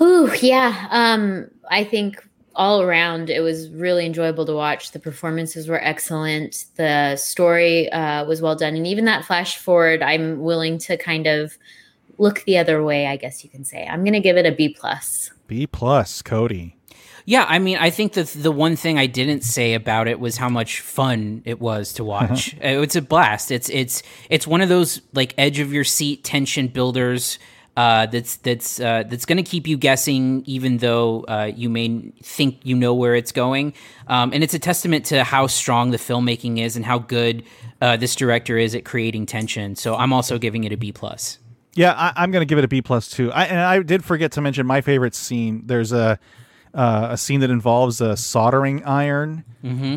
Speaker 4: Ooh, yeah. Um, I think all around it was really enjoyable to watch. The performances were excellent. The story uh, was well done, and even that flash forward, I'm willing to kind of look the other way. I guess you can say. I'm going to give it a B plus.
Speaker 2: B plus, Cody.
Speaker 3: Yeah, I mean, I think that the one thing I didn't say about it was how much fun it was to watch. Uh, it's a blast. It's it's it's one of those like edge of your seat tension builders. Uh, that's that's uh, that's going to keep you guessing, even though uh, you may think you know where it's going. Um, and it's a testament to how strong the filmmaking is and how good uh, this director is at creating tension. So I'm also giving it a B plus.
Speaker 2: Yeah, I, I'm going to give it a B plus too. I, and I did forget to mention my favorite scene. There's a uh, a scene that involves a soldering iron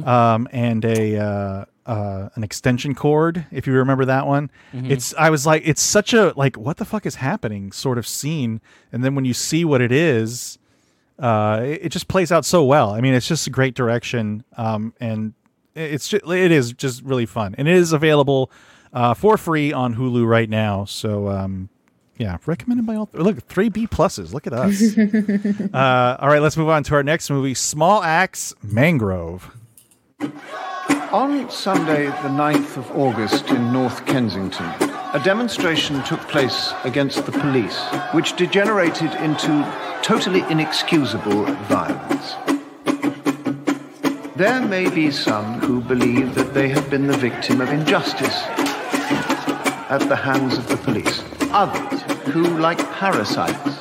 Speaker 2: um, and a uh, uh, an extension cord. If you remember that one, it's I was like, it's such a like what the fuck is happening sort of scene. And then when you see what it is, uh, it, it just plays out so well. I mean, it's just a great direction, um, and it's just, it is just really fun, and it is available uh, for free on Hulu right now. So um, yeah, recommended by all. Look, three B pluses. Look at us. uh, all right, let's move on to our next movie, Small Axe Mangrove.
Speaker 7: On Sunday, the 9th of August in North Kensington, a demonstration took place against the police, which degenerated into totally inexcusable violence. There may be some who believe that they have been the victim of injustice at the hands of the police. Others who, like parasites,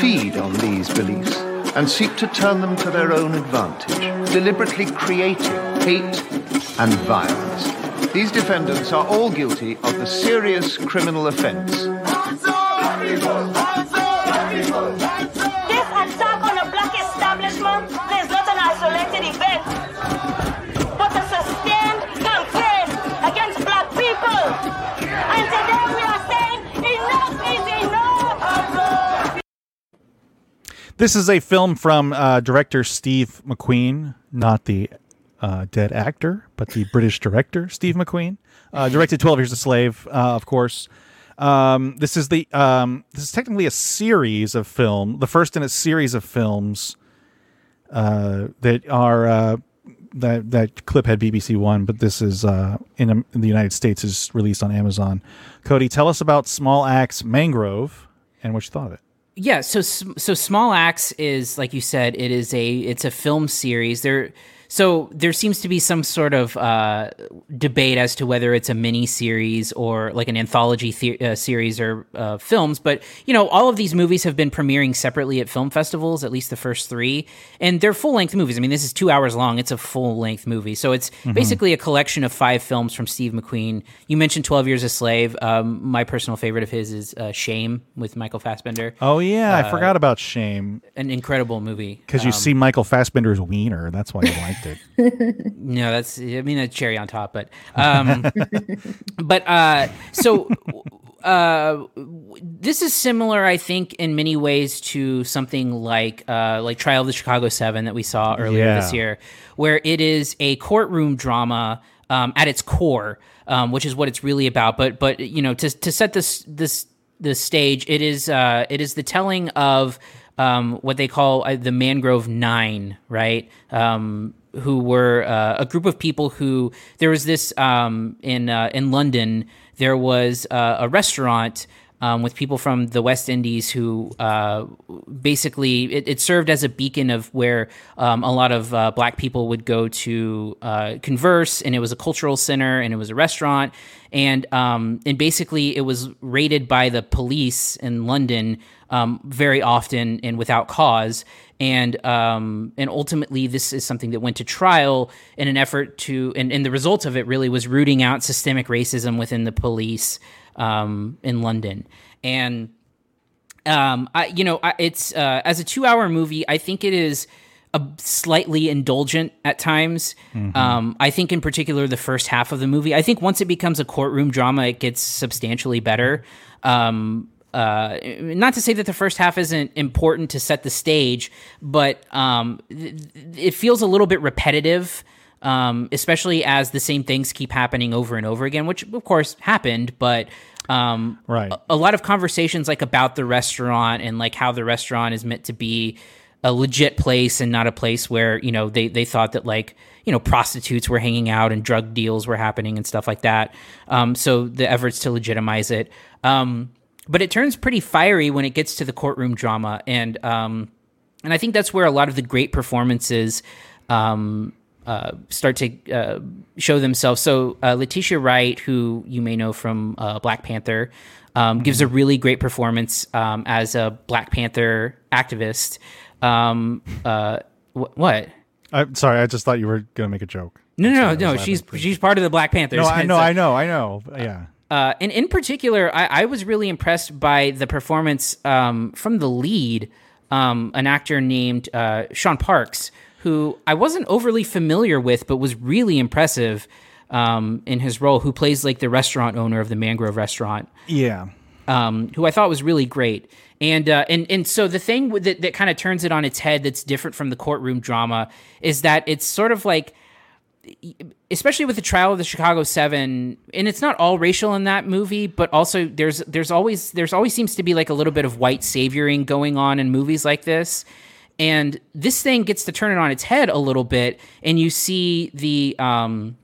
Speaker 7: feed on these beliefs and seek to turn them to their own advantage, deliberately creating hate and violence. These defendants are all guilty of the serious criminal offense
Speaker 8: This is a
Speaker 2: film from uh, director Steve McQueen, not the uh, dead actor, but the British director Steve McQueen. Uh, directed Twelve Years a Slave, uh, of course. Um, this is the um, this is technically a series of film, the first in a series of films uh, that are uh, that that clip had BBC One, but this is uh, in, um, in the United States is released on Amazon. Cody, tell us about Small Axe Mangrove and what you thought of it.
Speaker 3: Yeah, so so Small Axe is like you said, it is a it's a film series. There so there seems to be some sort of uh, debate as to whether it's a mini series or like an anthology the- uh, series or uh, films. But you know, all of these movies have been premiering separately at film festivals, at least the first three, and they're full length movies. I mean, this is two hours long. It's a full length movie, so it's basically a collection of five films from Steve McQueen. You mentioned Twelve Years a Slave. Um, my personal favorite of his is uh, Shame with Michael Fassbender.
Speaker 2: Oh yeah, I forgot about Shame
Speaker 3: An incredible movie
Speaker 2: because you
Speaker 3: Um,
Speaker 2: see Michael Fassbender's wiener. That's why you liked
Speaker 3: No, that's I mean a cherry on top, but um, but uh, so uh, this is similar, I think, in many ways to something like uh, like Trial of the Chicago Seven that we saw earlier
Speaker 2: Yeah.
Speaker 3: this year, where it is a courtroom drama um, at its core, um, which is what it's really about. But but you know to to set this this the stage, it is uh, it is the telling of um, what they call uh, the Mangrove Nine, right? Um, who were uh, a group of people who there was this um, in uh, in London. There was uh, a restaurant um, with people from the West Indies who uh, basically it, it served as a beacon of where um, a lot of uh, black people would go to uh, converse, and it was a cultural center, and it was a restaurant, and um, and basically it was raided by the police in London um, very often and without cause. And um, and ultimately, this is something that went to trial in an effort to, and, and the result of it really was rooting out systemic racism within the police um, in London. And um, I, you know, I, it's uh, as a two-hour movie, I think it is a slightly indulgent at times. Um, I think, in particular, the first half of the movie. I think once it becomes a courtroom drama, it gets substantially better. Um, uh, not to say that the first half isn't important to set the stage, but um, it feels a little bit repetitive. Um, especially as the same things keep happening over and over again, which of course happened, but um,
Speaker 2: Right.
Speaker 3: a, a lot of conversations like about the restaurant and like how the restaurant is meant to be a legit place and not a place where you know they they thought that like you know prostitutes were hanging out and drug deals were happening and stuff like that. Um, so the efforts to legitimize it, um, but it turns pretty fiery when it gets to the courtroom drama and um, and I think that's where a lot of the great performances um, uh, start to uh, show themselves. So uh, Letitia Wright, who you may know from uh, Black Panther, um, gives a really great performance um, as a Black Panther activist. Um, uh, wh- what?
Speaker 2: I'm sorry, I just thought you were gonna make a joke.
Speaker 3: No, no, no, no. She's she's part of the Black Panthers.
Speaker 2: No, I know,
Speaker 3: So-
Speaker 2: I know, I know. Yeah.
Speaker 3: Uh, and in particular, I, I was really impressed by the performance um, from the lead, um, an actor named uh, Shaun Parkes, who I wasn't overly familiar with, but was really impressive um, in his role. Who plays like the restaurant owner of the Mangrove Restaurant
Speaker 2: Yeah.
Speaker 3: um, who I thought was really great. And uh, and and so the thing that, that kind of turns it on its head that's different from the courtroom drama is that it's sort of like especially with the trial of the Chicago 7 and it's not all racial in that movie but also there's there's always there's always seems to be like a little bit of white savioring going on in movies like this. And this thing gets to turn it on its head a little bit and you see the um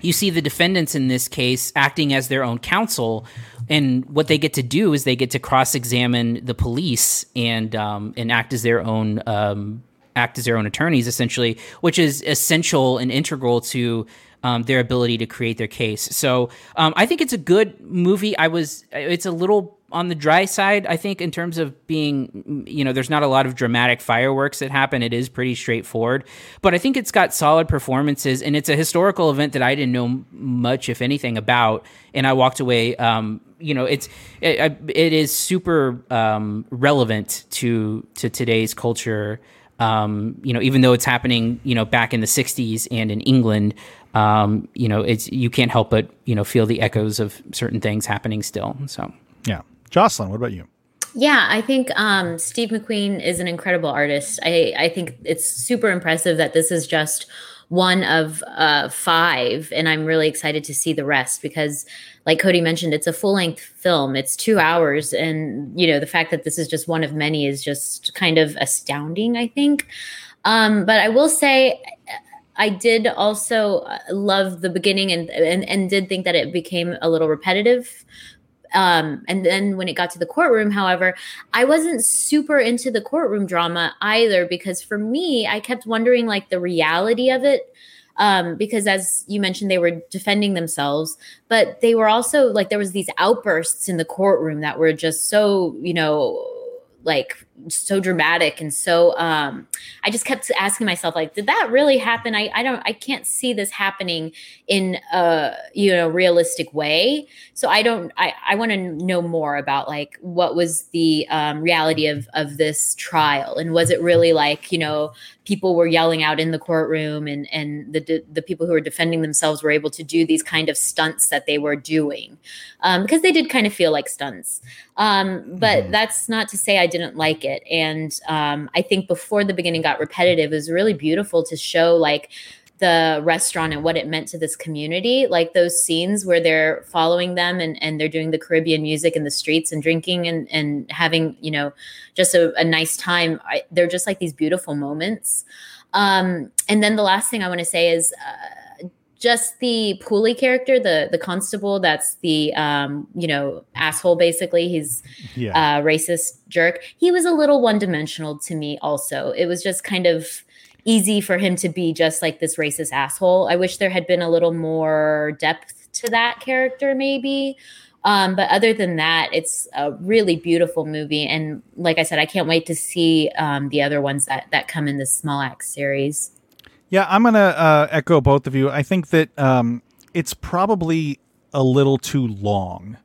Speaker 3: you see the defendants in this case acting as their own counsel and what they get to do is they get to cross-examine the police and um, and act as their own um, act as their own attorneys essentially which is essential and integral to um, their ability to create their case. So um, i think it's a good movie. I was it's a little on the dry side i think in terms of being you know there's not a lot of dramatic fireworks that happen. It is pretty straightforward. But i think it's got solid performances and it's a historical event that i didn't know much if anything about and i walked away um, you know it's it, it is super um, relevant to to today's culture um, you know even though it's happening you know back in the 60s and in england um, you know it's you can't help but you know feel the echoes of certain things happening still so
Speaker 2: Yeah. Jocelyn, what about you?
Speaker 4: Yeah, I think um, Steve McQueen is an incredible artist. I, I think it's super impressive that this is just one of uh, five, and I'm really excited to see the rest because, like Cody mentioned, it's a full length film. It's two hours, and you know the fact that this is just one of many is just kind of astounding. I think, um, but I will say. I did also uh, love the beginning and, and and did think that it became a little repetitive um, and then when it got to the courtroom, however, I wasn't super into the courtroom drama either because for me, I kept wondering like the reality of it um, because as you mentioned, they were defending themselves, but they were also like there was these outbursts in the courtroom that were just so you know like so dramatic and so um i just kept asking myself like did that really happen? I i don't i can't see this happening in a you know realistic way. So i don't i i want to know more about like what was the um reality of of this trial? And was it really like you know people were yelling out in the courtroom and and the the people who were defending themselves were able to do these kind of stunts that they were doing? Um because they did kind of feel like stunts. Um but that's not to say i didn't like it. And um i think before the beginning got repetitive it was really beautiful to show like the restaurant and what it meant to this community like those scenes where they're following them and, and they're doing the caribbean music in the streets and drinking and, and having you know just a, a nice time. I, they're just like these beautiful moments. Um, and then the last thing i want to say is uh, just the Pulley character, the the constable, that's the um, you know asshole. Basically, he's
Speaker 2: Yeah.
Speaker 4: uh, racist jerk. He was a little one dimensional to me. Also, it was just kind of easy for him to be just like this racist asshole. I wish there had been a little more depth to that character, maybe. Um, but other than that, it's a really beautiful movie, and like I said, I can't wait to see um, the other ones that that come in this small act series.
Speaker 2: Yeah, I'm gonna uh, echo both of you. I think that um, it's probably a little too long,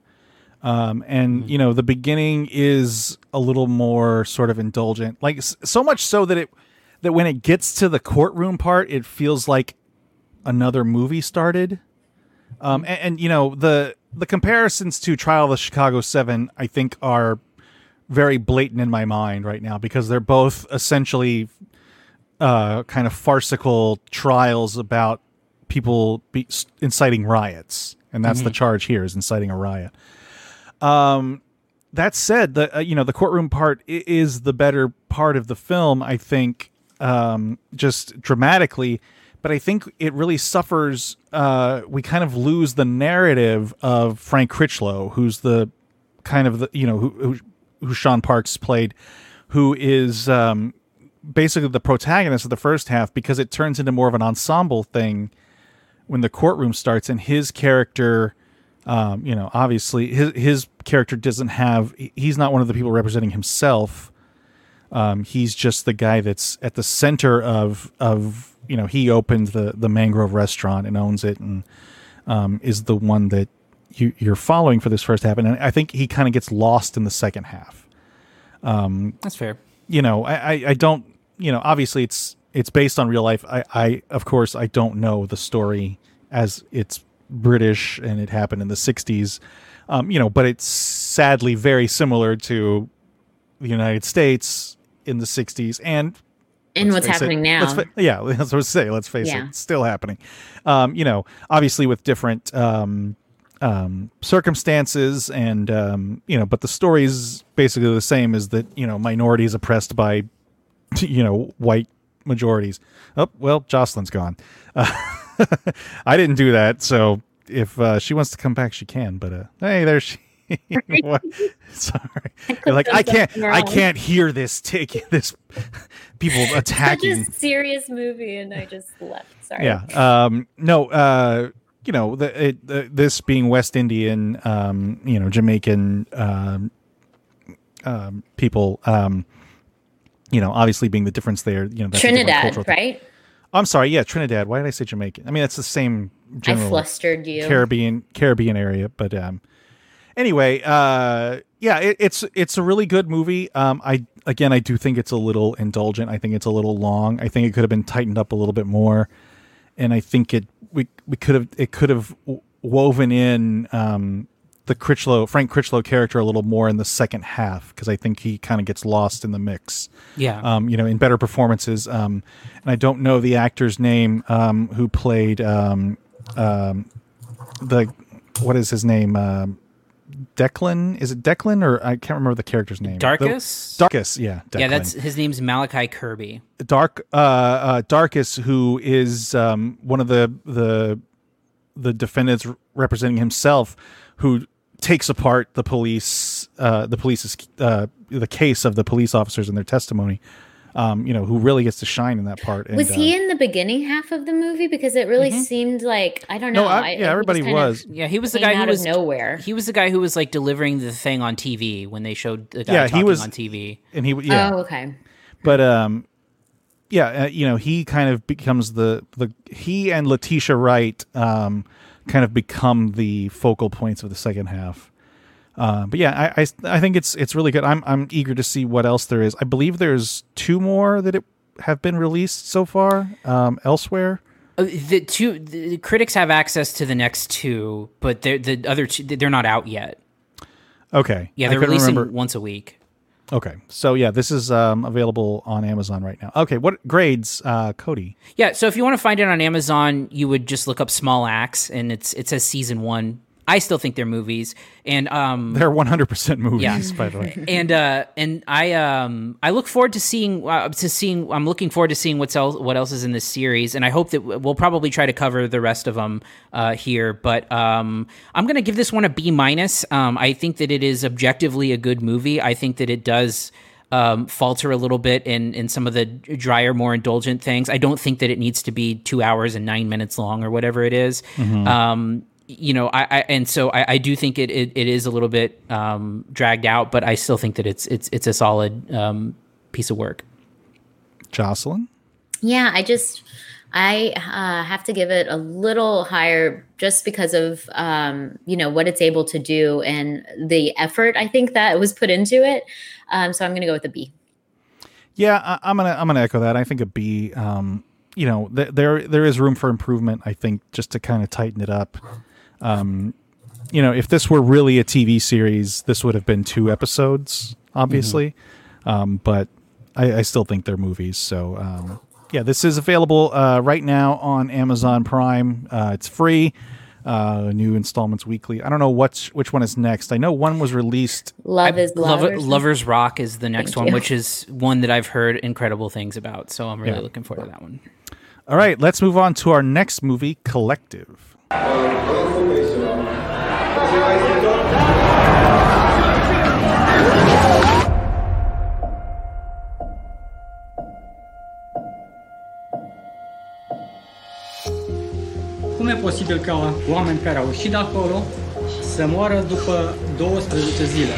Speaker 2: um, and you know the beginning is a little more sort of indulgent, like so much so that it that when it gets to the courtroom part, it feels like another movie started. Um, and, and you know the the comparisons to Trial of the Chicago Seven, I think, are very blatant in my mind right now because they're both essentially uh, kind of farcical trials about people be, inciting riots, and that's the charge here is inciting a riot. Um, that said, the uh, you know the courtroom part is the better part of the film, I think, um, just dramatically. But I think it really suffers. Uh, we kind of lose the narrative of Frank Critchlow, who's the kind of the you know who who, who Shaun Parkes played, who is um, basically the protagonist of the first half because it turns into more of an ensemble thing when the courtroom starts and his character um, you know obviously his his character doesn't have he's not one of the people representing himself. Um, he's just the guy that's at the center of of you know he opened the the mangrove restaurant and owns it and um, is the one that you, you're following for this first half. And i think he kind of gets lost in the second half.
Speaker 3: That's fair.
Speaker 2: you know, I, I, I don't, you know, obviously it's it's based on real life. I, I of course I don't know the story as it's British and it happened in the '60s, um, you know, but it's sadly very similar to the United States in the '60s and
Speaker 4: And what's
Speaker 2: face it,
Speaker 4: happening now?
Speaker 2: fa- yeah, that's what I say. Let's face
Speaker 4: Yeah.
Speaker 2: it, it's still happening. Um, you know, obviously with different um, um, circumstances, and um, you know, but the story is basically the same. Is that you know minorities oppressed by you know white majorities. Oh well, Jocelyn's gone. Uh, I didn't do that, so if uh, she wants to come back, she can. But uh, hey, there she. Sorry, You're like I can't. I can't hear this. Take this. People
Speaker 4: Such
Speaker 2: attacking.
Speaker 4: a serious movie, and I just left. Sorry.
Speaker 2: Yeah. Um, no. Uh, you know, the, it, the, this being West Indian, um, you know, Jamaican um, um, people. Um, you know, obviously being the difference there. You know, that's
Speaker 4: Trinidad,
Speaker 2: cultural thing.
Speaker 4: right?
Speaker 2: I'm sorry. Yeah, Trinidad. Why did I say Jamaican? I mean, it's the same
Speaker 4: I
Speaker 2: general
Speaker 4: flustered you.
Speaker 2: Caribbean Caribbean area, but um, anyway, uh, yeah, it, it's it's a really good movie. Um, I again, I do think it's a little indulgent. I think it's a little long. I think it could have been tightened up a little bit more, and I think it we we could have it could have woven in um the Critchlow Frank Critchlow character a little more in the second half because I think he kind of gets lost in the mix
Speaker 3: Yeah.
Speaker 2: um, you know, in better performances. Um, and I don't know the actor's name um, who played um, um, the what is his name? Um, Declan? Is it Declan or I can't remember the character's name.
Speaker 3: Darkus?
Speaker 2: The, Darkus, yeah. Declan.
Speaker 3: yeah, that's his name's Malachi Kirby.
Speaker 2: Dark. Uh, uh, Darkus, who is um, one of the the the defendants representing himself, who takes apart the police, uh, the police's uh, the case of the police officers and their testimony. Um, you know, who really gets to shine in that part. And,
Speaker 4: was he
Speaker 2: uh,
Speaker 4: in the beginning half of the movie? Because it really seemed like I don't know.
Speaker 2: No, I-
Speaker 4: I-
Speaker 2: yeah,
Speaker 4: he
Speaker 2: everybody
Speaker 4: kind
Speaker 2: was.
Speaker 3: Yeah, he was the
Speaker 4: came
Speaker 3: guy who was
Speaker 4: of nowhere.
Speaker 3: He was the guy who was like delivering the thing on TV when they showed the guy
Speaker 2: Yeah, he was-
Speaker 3: on TV.
Speaker 2: and he yeah,
Speaker 4: Oh, okay.
Speaker 2: but um, yeah, uh, you know, he kind of becomes the the he and Letitia Wright um kind of become the focal points of the second half. Uh, but yeah, I, I I think it's it's really good. I'm I'm eager to see what else there is. I believe there's two more that it have been released so far um, elsewhere.
Speaker 3: Uh, The two the critics have access to the next two, but they're, the other two they're not out yet.
Speaker 2: Okay,
Speaker 3: Yeah, they're releasing
Speaker 2: remember-
Speaker 3: once a week.
Speaker 2: Okay, so yeah, this is um, available on Amazon right now. Okay, what grades, uh, Cody?
Speaker 3: Yeah, so if you want to find it on Amazon, you would just look up Small Axe, and it's it says season one. I still think they're movies, and um,
Speaker 2: They're 100% movies,
Speaker 3: Yeah.
Speaker 2: by the way.
Speaker 3: and uh and I um I look forward to seeing uh, to seeing I'm looking forward to seeing what's else what else is in this series and I hope that we'll probably try to cover the rest of them uh here but um I'm going to give this one a B minus um I think that it is objectively a good movie I think that it does um, falter a little bit in in some of the drier, more indulgent things. I don't think that it needs to be two hours and nine minutes long or whatever it is. Um, you know, I, I and so I, I do think it, it it is a little bit um, dragged out, but I still think that it's it's it's a solid um, piece of work.
Speaker 2: Jocelyn?
Speaker 4: Yeah, I just I uh, have to give it a little higher just because of um, you know what it's able to do and the effort I think that was put into it. Um, so I'm going to go with a B.
Speaker 2: Yeah, I, I'm gonna I'm gonna echo that. I think a B. Um, you know, th- there there is room for improvement. I think just to kind of tighten it up. Um, you know, if this were really a TV series, this would have been two episodes, obviously. Um, but I, I still think they're movies. So um, yeah, this is available uh, right now on Amazon Prime. Uh, it's free. Uh, new installments weekly. I don't know what's which one is next. I know one was released.
Speaker 4: Love is love.
Speaker 3: Lover. Lovers Rock is the next
Speaker 4: Thank
Speaker 3: one,
Speaker 4: you.
Speaker 3: which is one that I've heard incredible things about. So I'm really
Speaker 2: Yeah.
Speaker 3: looking forward to that one.
Speaker 2: All right, let's move on to our next movie, Collective.
Speaker 9: Cum e posibil ca oameni care au ieșit de acolo să moară după 12 zile?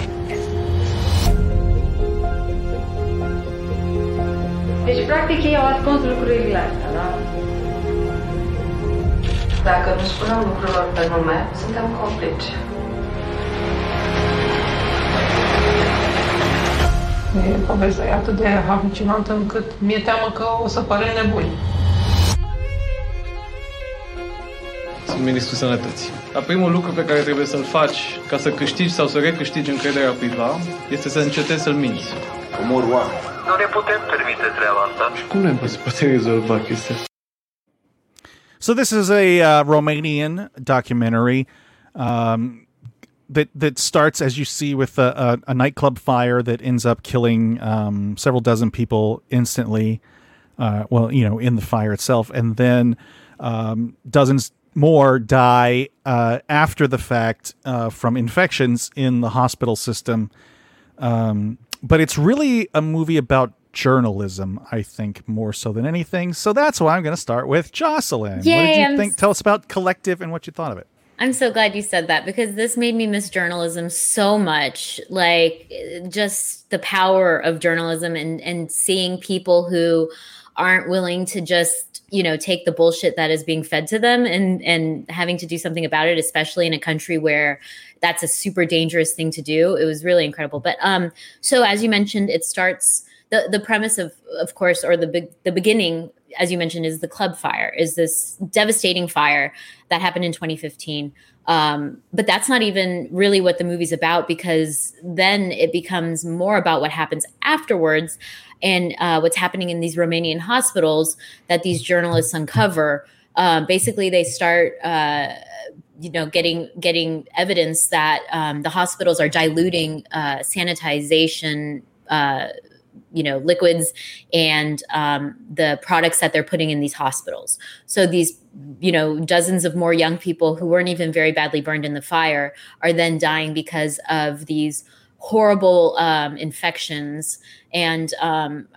Speaker 10: Deci, practic, ei au ascuns lucrurile astea, da? Dacă nu spunem lucrurilor pe nume, suntem complici. E povestea e atât de halucinantă încât mi-e teamă că o să părem nebuni.
Speaker 11: Sunt ministrul sănătății. Dar primul lucru pe care trebuie să-l faci ca să câștigi sau să recâștigi încrederea cuiva este să încetezi să-l minți. Omor oameni.
Speaker 12: Nu ne putem permite treaba asta.
Speaker 11: Și cum ne se poate rezolva chestia asta?
Speaker 2: So this is a uh, Romanian documentary um, that that starts, as you see, with a, a, a nightclub fire that ends up killing um, several dozen people instantly. Uh, well, you know, in the fire itself, and then um, dozens more die uh, after the fact uh, from infections in the hospital system. Um, but it's really a movie about journalism, I think, more so than anything. So that's why I'm going to start with Jocelyn. what did you
Speaker 4: I'm
Speaker 2: think?
Speaker 4: s-
Speaker 2: Tell us about Collective and what you thought of it.
Speaker 4: I'm so glad you said that because this made me miss journalism so much. Like just the power of journalism and and seeing people who aren't willing to just, you know, take the bullshit that is being fed to them and and having to do something about it, especially in a country where that's a super dangerous thing to do. It was really incredible. But um so as you mentioned, it starts the the premise of of course or the big the beginning as you mentioned is the club fire is this devastating fire that happened in 2015 um, but that's not even really what the movie's about because then it becomes more about what happens afterwards and uh, what's happening in these romanian hospitals that these journalists uncover. Um, basically they start uh, you know getting getting evidence that um, the hospitals are diluting uh, sanitization uh, you know liquids and um, the products that they're putting in these hospitals. So these you know dozens of more young people who weren't even very badly burned in the fire are then dying because of these horrible um, infections. And um,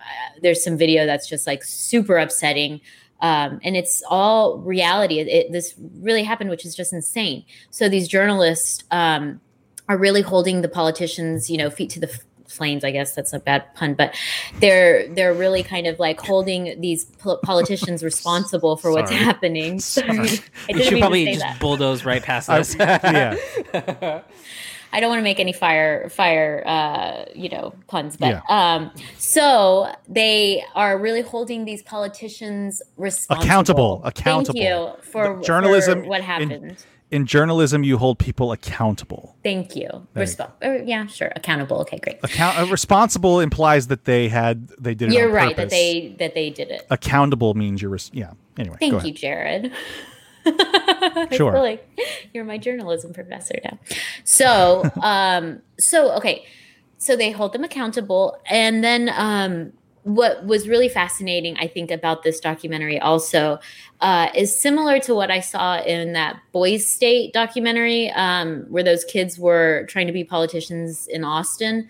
Speaker 4: there's some video that's just like super upsetting. Um, and it's all reality. It, it- this really happened which is just insane. So these journalists um, are really holding the politicians you know feet to the f- flames i guess that's a bad pun but they're they're really kind of like holding these pol- politicians responsible for what's happening Sorry. I
Speaker 3: You should probably just
Speaker 4: that.
Speaker 3: bulldoze right past
Speaker 2: I-
Speaker 3: us.
Speaker 2: yeah.
Speaker 4: I don't want to make any fire fire uh, you know puns, but
Speaker 2: Yeah.
Speaker 4: um, so they are really holding these politicians responsible,
Speaker 2: Accountable, accountable.
Speaker 4: Thank you for
Speaker 2: The journalism
Speaker 4: for what
Speaker 2: in-
Speaker 4: happened.
Speaker 2: In journalism, you hold people accountable.
Speaker 4: Thank you.
Speaker 2: You
Speaker 4: Respo- yeah, sure. Accountable. Okay, great.
Speaker 2: Account uh, responsible implies that they had they did it.
Speaker 4: You're right that they that they did it.
Speaker 2: Accountable means you're res- yeah. Anyway, go
Speaker 4: Thank you, Jerrod.
Speaker 2: Sure.
Speaker 4: like you're my journalism professor now. So, um, so okay, so they hold them accountable, and then um, what was really fascinating, I think, about this documentary also uh, is similar to what I saw in that Boys State documentary, um, where those kids were trying to be politicians in Austin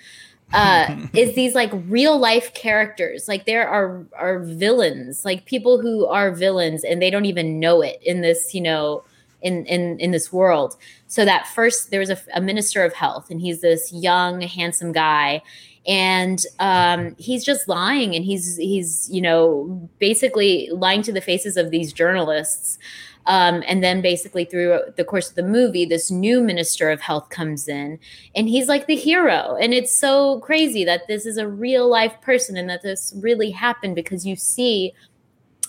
Speaker 4: uh is these like real life characters. Like there are are villains like people who are villains and they don't even know it in this you know in in in this world. So that first there was a, a minister of health and he's this young handsome guy and um he's just lying and he's he's you know basically lying to the faces of these journalists um, and then basically through the course of the movie, this new minister of health comes in and he's like the hero. And it's so crazy that this is a real life person and that this really happened because you see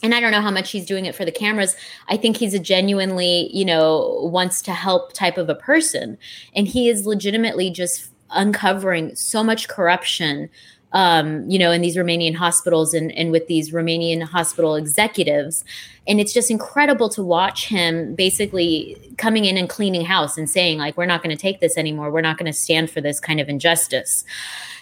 Speaker 4: and I don't know how much he's doing it for the cameras. I think he's a genuinely, you know, wants to help type of a person. And he is legitimately just uncovering so much corruption, um, you know, in these Romanian hospitals and, and with these Romanian hospital executives. And it's just incredible to watch him basically coming in and cleaning house and saying, like, we're not going to take this anymore. We're not going to stand for this kind of injustice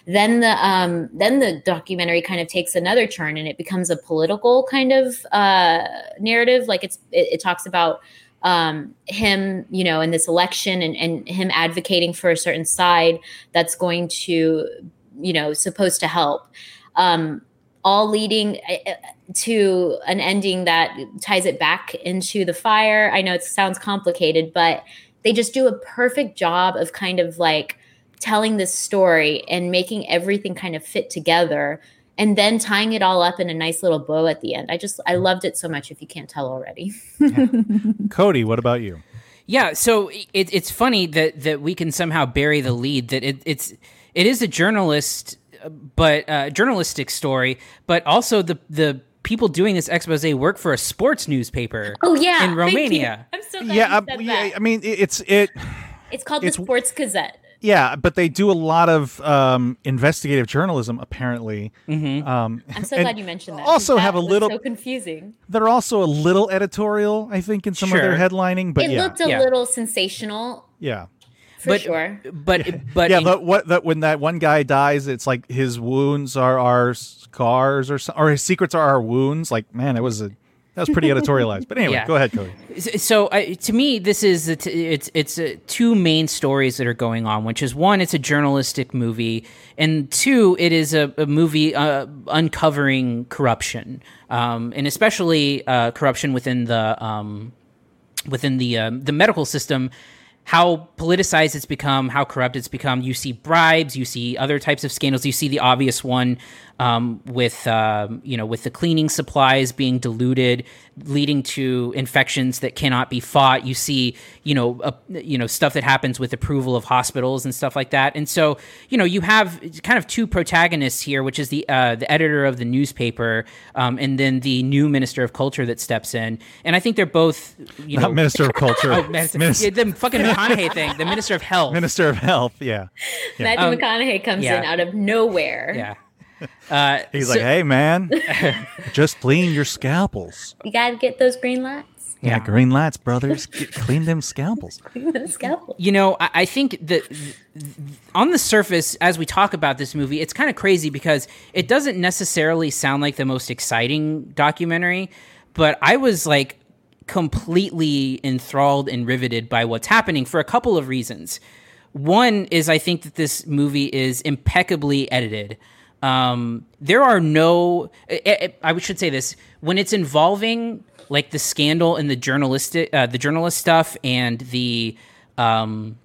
Speaker 4: then the um then the documentary kind of takes another turn and it becomes a political kind of uh narrative like it's it, it talks about um him you know in this election and and him advocating for a certain side that's going to you know supposed to help. Um all leading uh, to an ending that ties it back into the fire. I know it sounds complicated but they just do a perfect job of kind of like telling this story and making everything kind of fit together and then tying it all up in a nice little bow at the end. I just I loved it so much if you can't tell already.
Speaker 2: Cody, what about you?
Speaker 3: Yeah, so it, it's funny that that we can somehow bury the lead that it, it's it is a journalist, uh, but uh, journalistic story, but also the the people doing this expose work for a sports newspaper.
Speaker 4: Oh yeah,
Speaker 3: in
Speaker 4: thank you.
Speaker 3: Romania.
Speaker 4: I'm so glad
Speaker 2: Yeah,
Speaker 4: you
Speaker 2: uh,
Speaker 4: said
Speaker 2: yeah,
Speaker 4: that.
Speaker 2: I mean it- it's it
Speaker 4: It's called
Speaker 2: it's-
Speaker 4: the Sports Gazette.
Speaker 2: Yeah, but they do a lot of um, investigative journalism apparently.
Speaker 3: Mm-hmm.
Speaker 2: Um,
Speaker 4: I'm so glad you mentioned that.
Speaker 2: Also
Speaker 4: 'cause
Speaker 2: have
Speaker 4: that
Speaker 2: a
Speaker 4: was
Speaker 2: little
Speaker 4: so confusing.
Speaker 2: they're also a little editorial, I think, in some of their headlining, but
Speaker 4: it
Speaker 2: yeah.
Speaker 4: looked a
Speaker 3: Yeah.
Speaker 4: little sensational
Speaker 2: yeah.
Speaker 4: for
Speaker 3: but
Speaker 4: sure.
Speaker 3: but but
Speaker 2: yeah,
Speaker 3: in-
Speaker 2: the, what that when that one guy dies, it's like his wounds are our scars or so, or his secrets are our wounds. Like, man, it was a that was pretty editorialized. But anyway,
Speaker 3: Yeah.
Speaker 2: go ahead, Cody.
Speaker 3: so I, to me this is a t- it's it's uh two main stories that are going on which is one it's a journalistic movie and two it is a, a movie uh, uncovering corruption um, and especially uh, corruption within the um, within the um, the medical system how politicized it's become how corrupt it's become you see bribes you see other types of scandals you see the obvious one um, with um, you know with the cleaning supplies being diluted leading to infections that cannot be fought you see you know uh, you know stuff that happens with approval of hospitals and stuff like that and so you know you have kind of two protagonists here which is the uh, the editor of the newspaper um, and then the new minister of culture that steps in and i think they're both you
Speaker 2: Not
Speaker 3: know
Speaker 2: Minister of Culture.
Speaker 3: Oh, minister,
Speaker 2: Minis-
Speaker 3: yeah, the fucking McConaughey thing, the Minister of Health.
Speaker 2: Minister of Health. Yeah. yeah.
Speaker 4: Matthew
Speaker 3: Um,
Speaker 4: McConaughey comes
Speaker 3: yeah.
Speaker 4: in out of nowhere.
Speaker 3: Yeah. Uh,
Speaker 2: He's
Speaker 3: so-
Speaker 2: like, hey man, just clean your scalpels.
Speaker 4: You gotta get those green lights.
Speaker 2: Yeah, green lights, brothers. Get, clean them scalpels.
Speaker 4: Scalpel.
Speaker 3: You know, I, I think that th- th- on the surface, as we talk about this movie, it's kind of crazy because it doesn't necessarily sound like the most exciting documentary, but I was like completely enthralled and riveted by what's happening for a couple of reasons. One is I think that this movie is impeccably edited. Um, there are no, I, I I should say this when it's involving like the scandal and the journalistic, uh, the journalist stuff and the, um,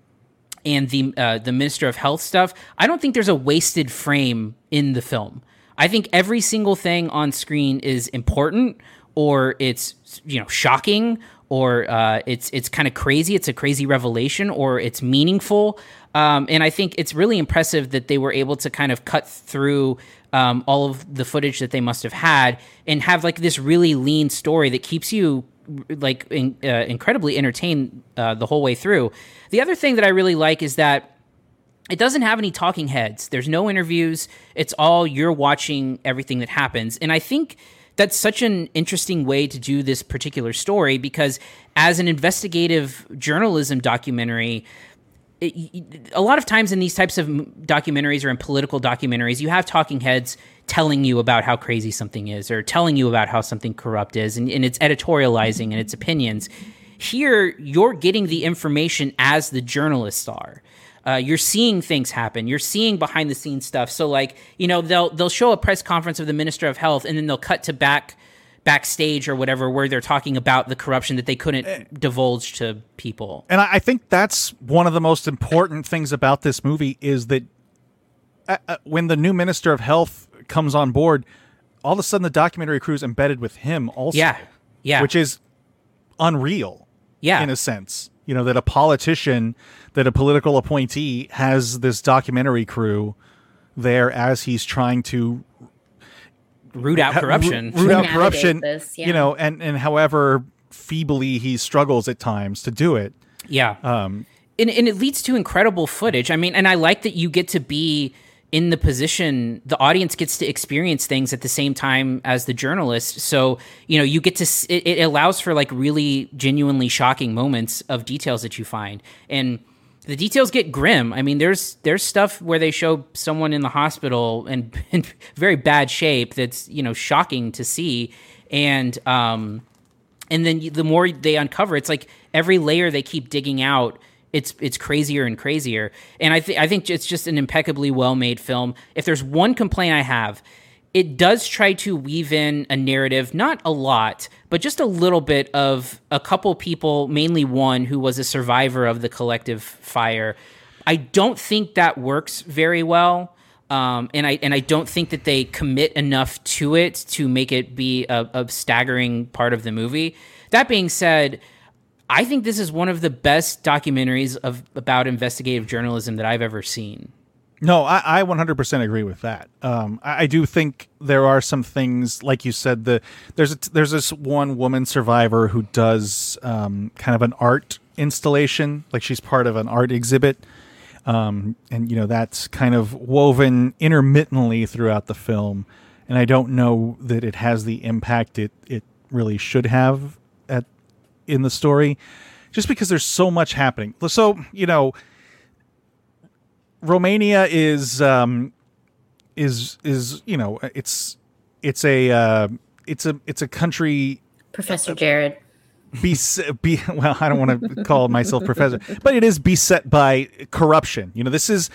Speaker 3: and the uh, the Minister of Health stuff. I don't think there's a wasted frame in the film. I think every single thing on screen is important, or it's you know shocking, or uh, it's it's kind of crazy. It's a crazy revelation, or it's meaningful. Um, and I think it's really impressive that they were able to kind of cut through um, all of the footage that they must have had and have like this really lean story that keeps you like in, uh, incredibly entertained uh, the whole way through. The other thing that I really like is that it doesn't have any talking heads. There's no interviews. It's all you're watching everything that happens. And I think that's such an interesting way to do this particular story because as an investigative journalism documentary, a lot of times in these types of documentaries or in political documentaries, you have talking heads telling you about how crazy something is or telling you about how something corrupt is, and, and it's editorializing and its opinions. Here, you're getting the information as the journalists are. Uh, you're seeing things happen. You're seeing behind the scenes stuff. So, like, you know, they'll they'll show a press conference of the minister of health, and then they'll cut to back backstage or whatever where they're talking about the corruption that they couldn't divulge to people.
Speaker 2: And I I think that's one of the most important things about this movie is that uh, uh, when the new minister of health comes on board, all of a sudden the documentary crew is embedded with him also.
Speaker 3: Yeah. Yeah.
Speaker 2: Which is unreal.
Speaker 3: Yeah.
Speaker 2: In a sense. You know, that a politician, that a political appointee has this documentary crew there as he's trying to
Speaker 3: root out corruption.
Speaker 2: root out corruption.
Speaker 4: this, yeah.
Speaker 2: You know, and and however feebly he struggles at times to do it.
Speaker 3: Yeah.
Speaker 2: Um,
Speaker 3: and, and it leads to incredible footage. I mean, and I like that you get to be in the position the audience gets to experience things at the same time as the journalist so you know you get to it, it allows for like really genuinely shocking moments of details that you find and the details get grim. I mean there's there's stuff where they show someone in the hospital and in very bad shape that's you know shocking to see. And um and then the more they uncover it's like every layer they keep digging out it's it's crazier and crazier. And i think i think it's just an impeccably well made film. If there's one complaint i have it does try to weave in a narrative not a lot but just a little bit of a couple people mainly one who was a survivor of the collective fire i don't think that works very well um, and I and I don't think that they commit enough to it to make it be a, a staggering part of the movie. That being said, I think this is one of the best documentaries of about investigative journalism that I've ever seen.
Speaker 2: No, I, I 100% agree with that. Um, I, I do think there are some things, like you said, the there's a, there's this one woman survivor who does um, kind of an art installation, like she's part of an art exhibit, um, and you know that's kind of woven intermittently throughout the film. And I don't know that it has the impact it it really should have at in the story, just because there's so much happening. So you know. Romania is um, is is you know it's it's a uh, it's a it's a country
Speaker 4: Professor Jerrod.
Speaker 2: be, be well I don't want to call myself professor but it is beset by corruption you know this is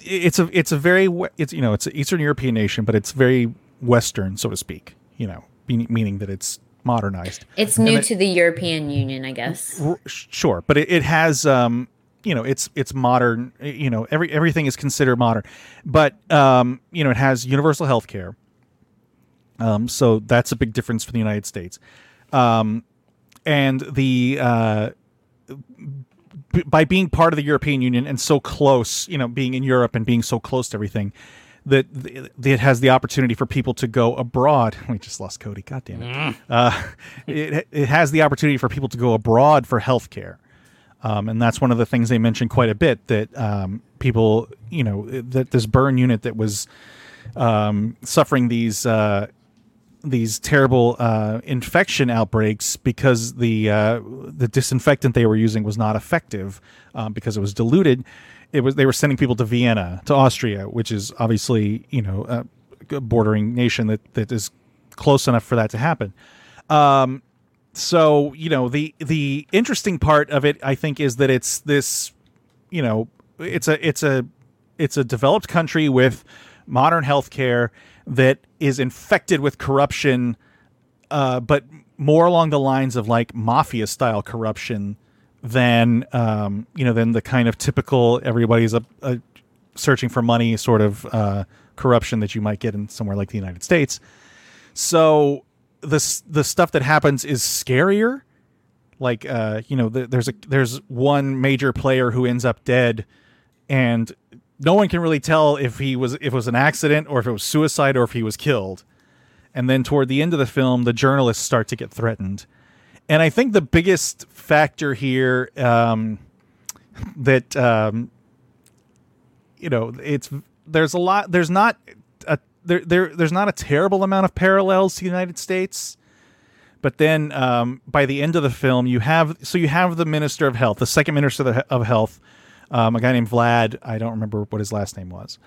Speaker 2: it's a it's a very it's you know it's an Eastern European nation but it's very Western so to speak you know meaning, meaning that it's modernized
Speaker 4: It's new
Speaker 2: it-
Speaker 4: to the European Union, I guess.
Speaker 2: R- sure but it, it has um you know it's it's modern you know every everything is considered modern but um you know it has universal health care um so that's a big difference for the united states um and the uh b- by being part of the european union and so close you know being in europe and being so close to everything that th- it has the opportunity for people to go abroad. We just lost Cody. God damn it. Uh, it. It has the opportunity for people to go abroad for healthcare. Um, and that's one of the things they mentioned quite a bit that um, people, you know, that this burn unit that was um, suffering these uh, these terrible uh, infection outbreaks because the uh, the disinfectant they were using was not effective um, because it was diluted. It was they were sending people to Vienna, to Austria, which is obviously you know a bordering nation that that is close enough for that to happen. Um, so you know the the interesting part of it, I think, is that it's this, you know, it's a it's a it's a developed country with modern healthcare that is infected with corruption, uh, but more along the lines of like mafia style corruption than um, you know than the kind of typical everybody's a, a searching for money sort of uh, corruption that you might get in somewhere like the United States. So the the stuff that happens is scarier. Like uh, you know, the, there's a there's one major player who ends up dead, and no one can really tell if he was if it was an accident or if it was suicide or if he was killed. And then toward the end of the film, the journalists start to get threatened. And I think the biggest factor here um, that um, you know it's there's a lot there's not there, there there's not a terrible amount of parallels to the United States. But then um, by the end of the film, you have so you have the minister of health, the second minister of health, um, a guy named Vlad. I don't remember what his last name was,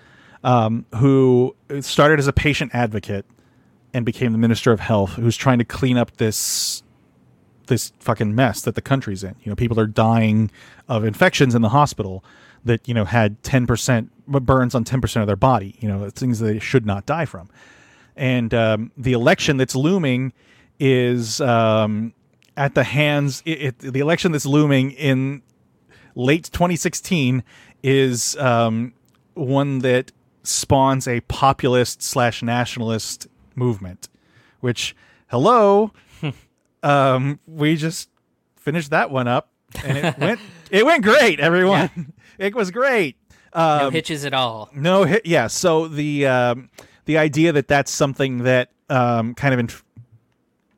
Speaker 2: um, who started as a patient advocate and became the minister of health, who's trying to clean up this this fucking mess that the country's in. You know, people are dying of infections in the hospital that you know had ten percent burns on ten percent of their body. You know, things they should not die from. And um, the election that's looming is um, at the hands. It, it, the election that's looming in late 2016 is um, one that spawns a populist slash nationalist movement. Which, hello, um, we just finished that one up, and it went it went great. Everyone, yeah. it was great.
Speaker 3: Um, no hitches at all.
Speaker 2: No hit. Yeah. So the um, the idea that that's something that um, kind of, inf-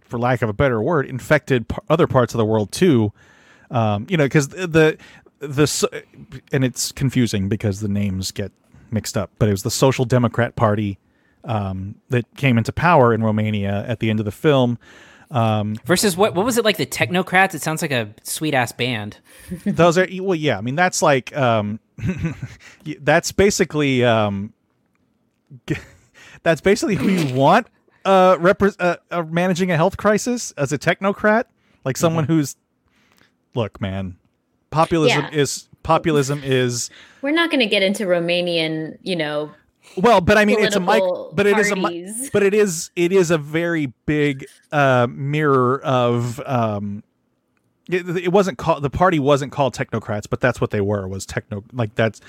Speaker 2: for lack of a better word, infected p- other parts of the world too. Um, you know, because the the and it's confusing because the names get mixed up. But it was the Social Democrat Party um, that came into power in Romania at the end of the film. Um,
Speaker 3: Versus what? What was it like? The Technocrats. It sounds like a sweet ass band.
Speaker 2: those are well, yeah. I mean, that's like um, that's basically um, that's basically who you want uh, repre- uh, uh, managing a health crisis as a technocrat, like someone mm-hmm. who's look, man, populism yeah. is populism is.
Speaker 4: We're not going to get into Romanian, you know,
Speaker 2: well, but I mean, it's a mic, but it is a, but it is, it is a very big uh, mirror of. Um, it, it wasn't called the party wasn't called technocrats, but that's what they were. Was techno like that's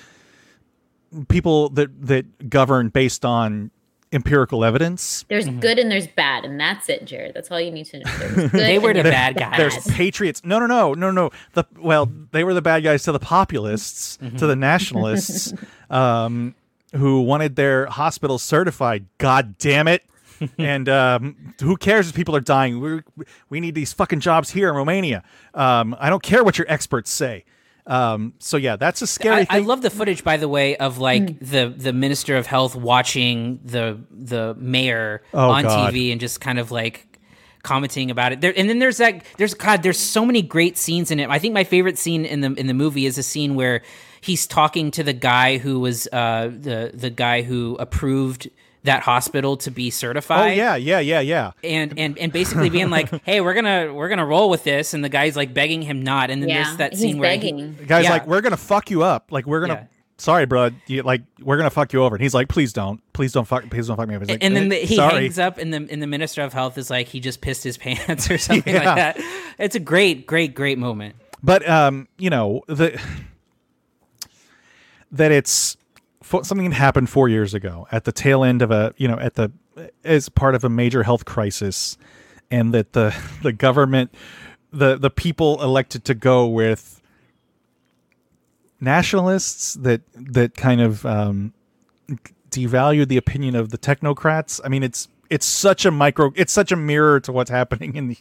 Speaker 2: people that that govern based on empirical evidence.
Speaker 4: There's mm-hmm. good and there's bad, and that's it, Jerrod. That's all you need to know.
Speaker 3: they were the bad guys.
Speaker 2: There's patriots. No, no, no, no, no. The well, they were the bad guys to the populists, mm-hmm. to the nationalists. um, who wanted their hospital certified. God damn it. and um, who cares if people are dying? we we need these fucking jobs here in Romania. Um, I don't care what your experts say. Um, so yeah, that's a scary. I,
Speaker 3: I, love the footage, by the way, of like mm. the the minister of health watching the the mayor oh, on God. TV and just kind of like commenting about it. There, and then there's that. There's God. There's so many great scenes in it. I think my favorite scene in the in the movie is a scene where he's talking to the guy who was uh, the the guy who approved that hospital to be certified.
Speaker 2: Oh yeah, yeah, yeah, yeah.
Speaker 3: And and and basically being like, "Hey, we're gonna we're gonna roll with this," and the guy's like begging him not. And then yeah, there's that scene where he,
Speaker 2: the guy's yeah. like, "We're gonna fuck you up. Like we're gonna." Yeah. Sorry, bro. You, like we're gonna fuck you over, and he's like, "Please don't, please don't fuck, please don't fuck me up." Like,
Speaker 3: and then the, he sorry. hangs up, and the and the minister of health is like, he just pissed his pants or something like that. It's a great, great, great moment.
Speaker 2: But um, you know the that it's something that happened four years ago at the tail end of a you know at the as part of a major health crisis and that the the government the the people elected to go with nationalists that that kind of um, devalued the opinion of the technocrats. I mean it's it's such a micro it's such a mirror to what's happening in the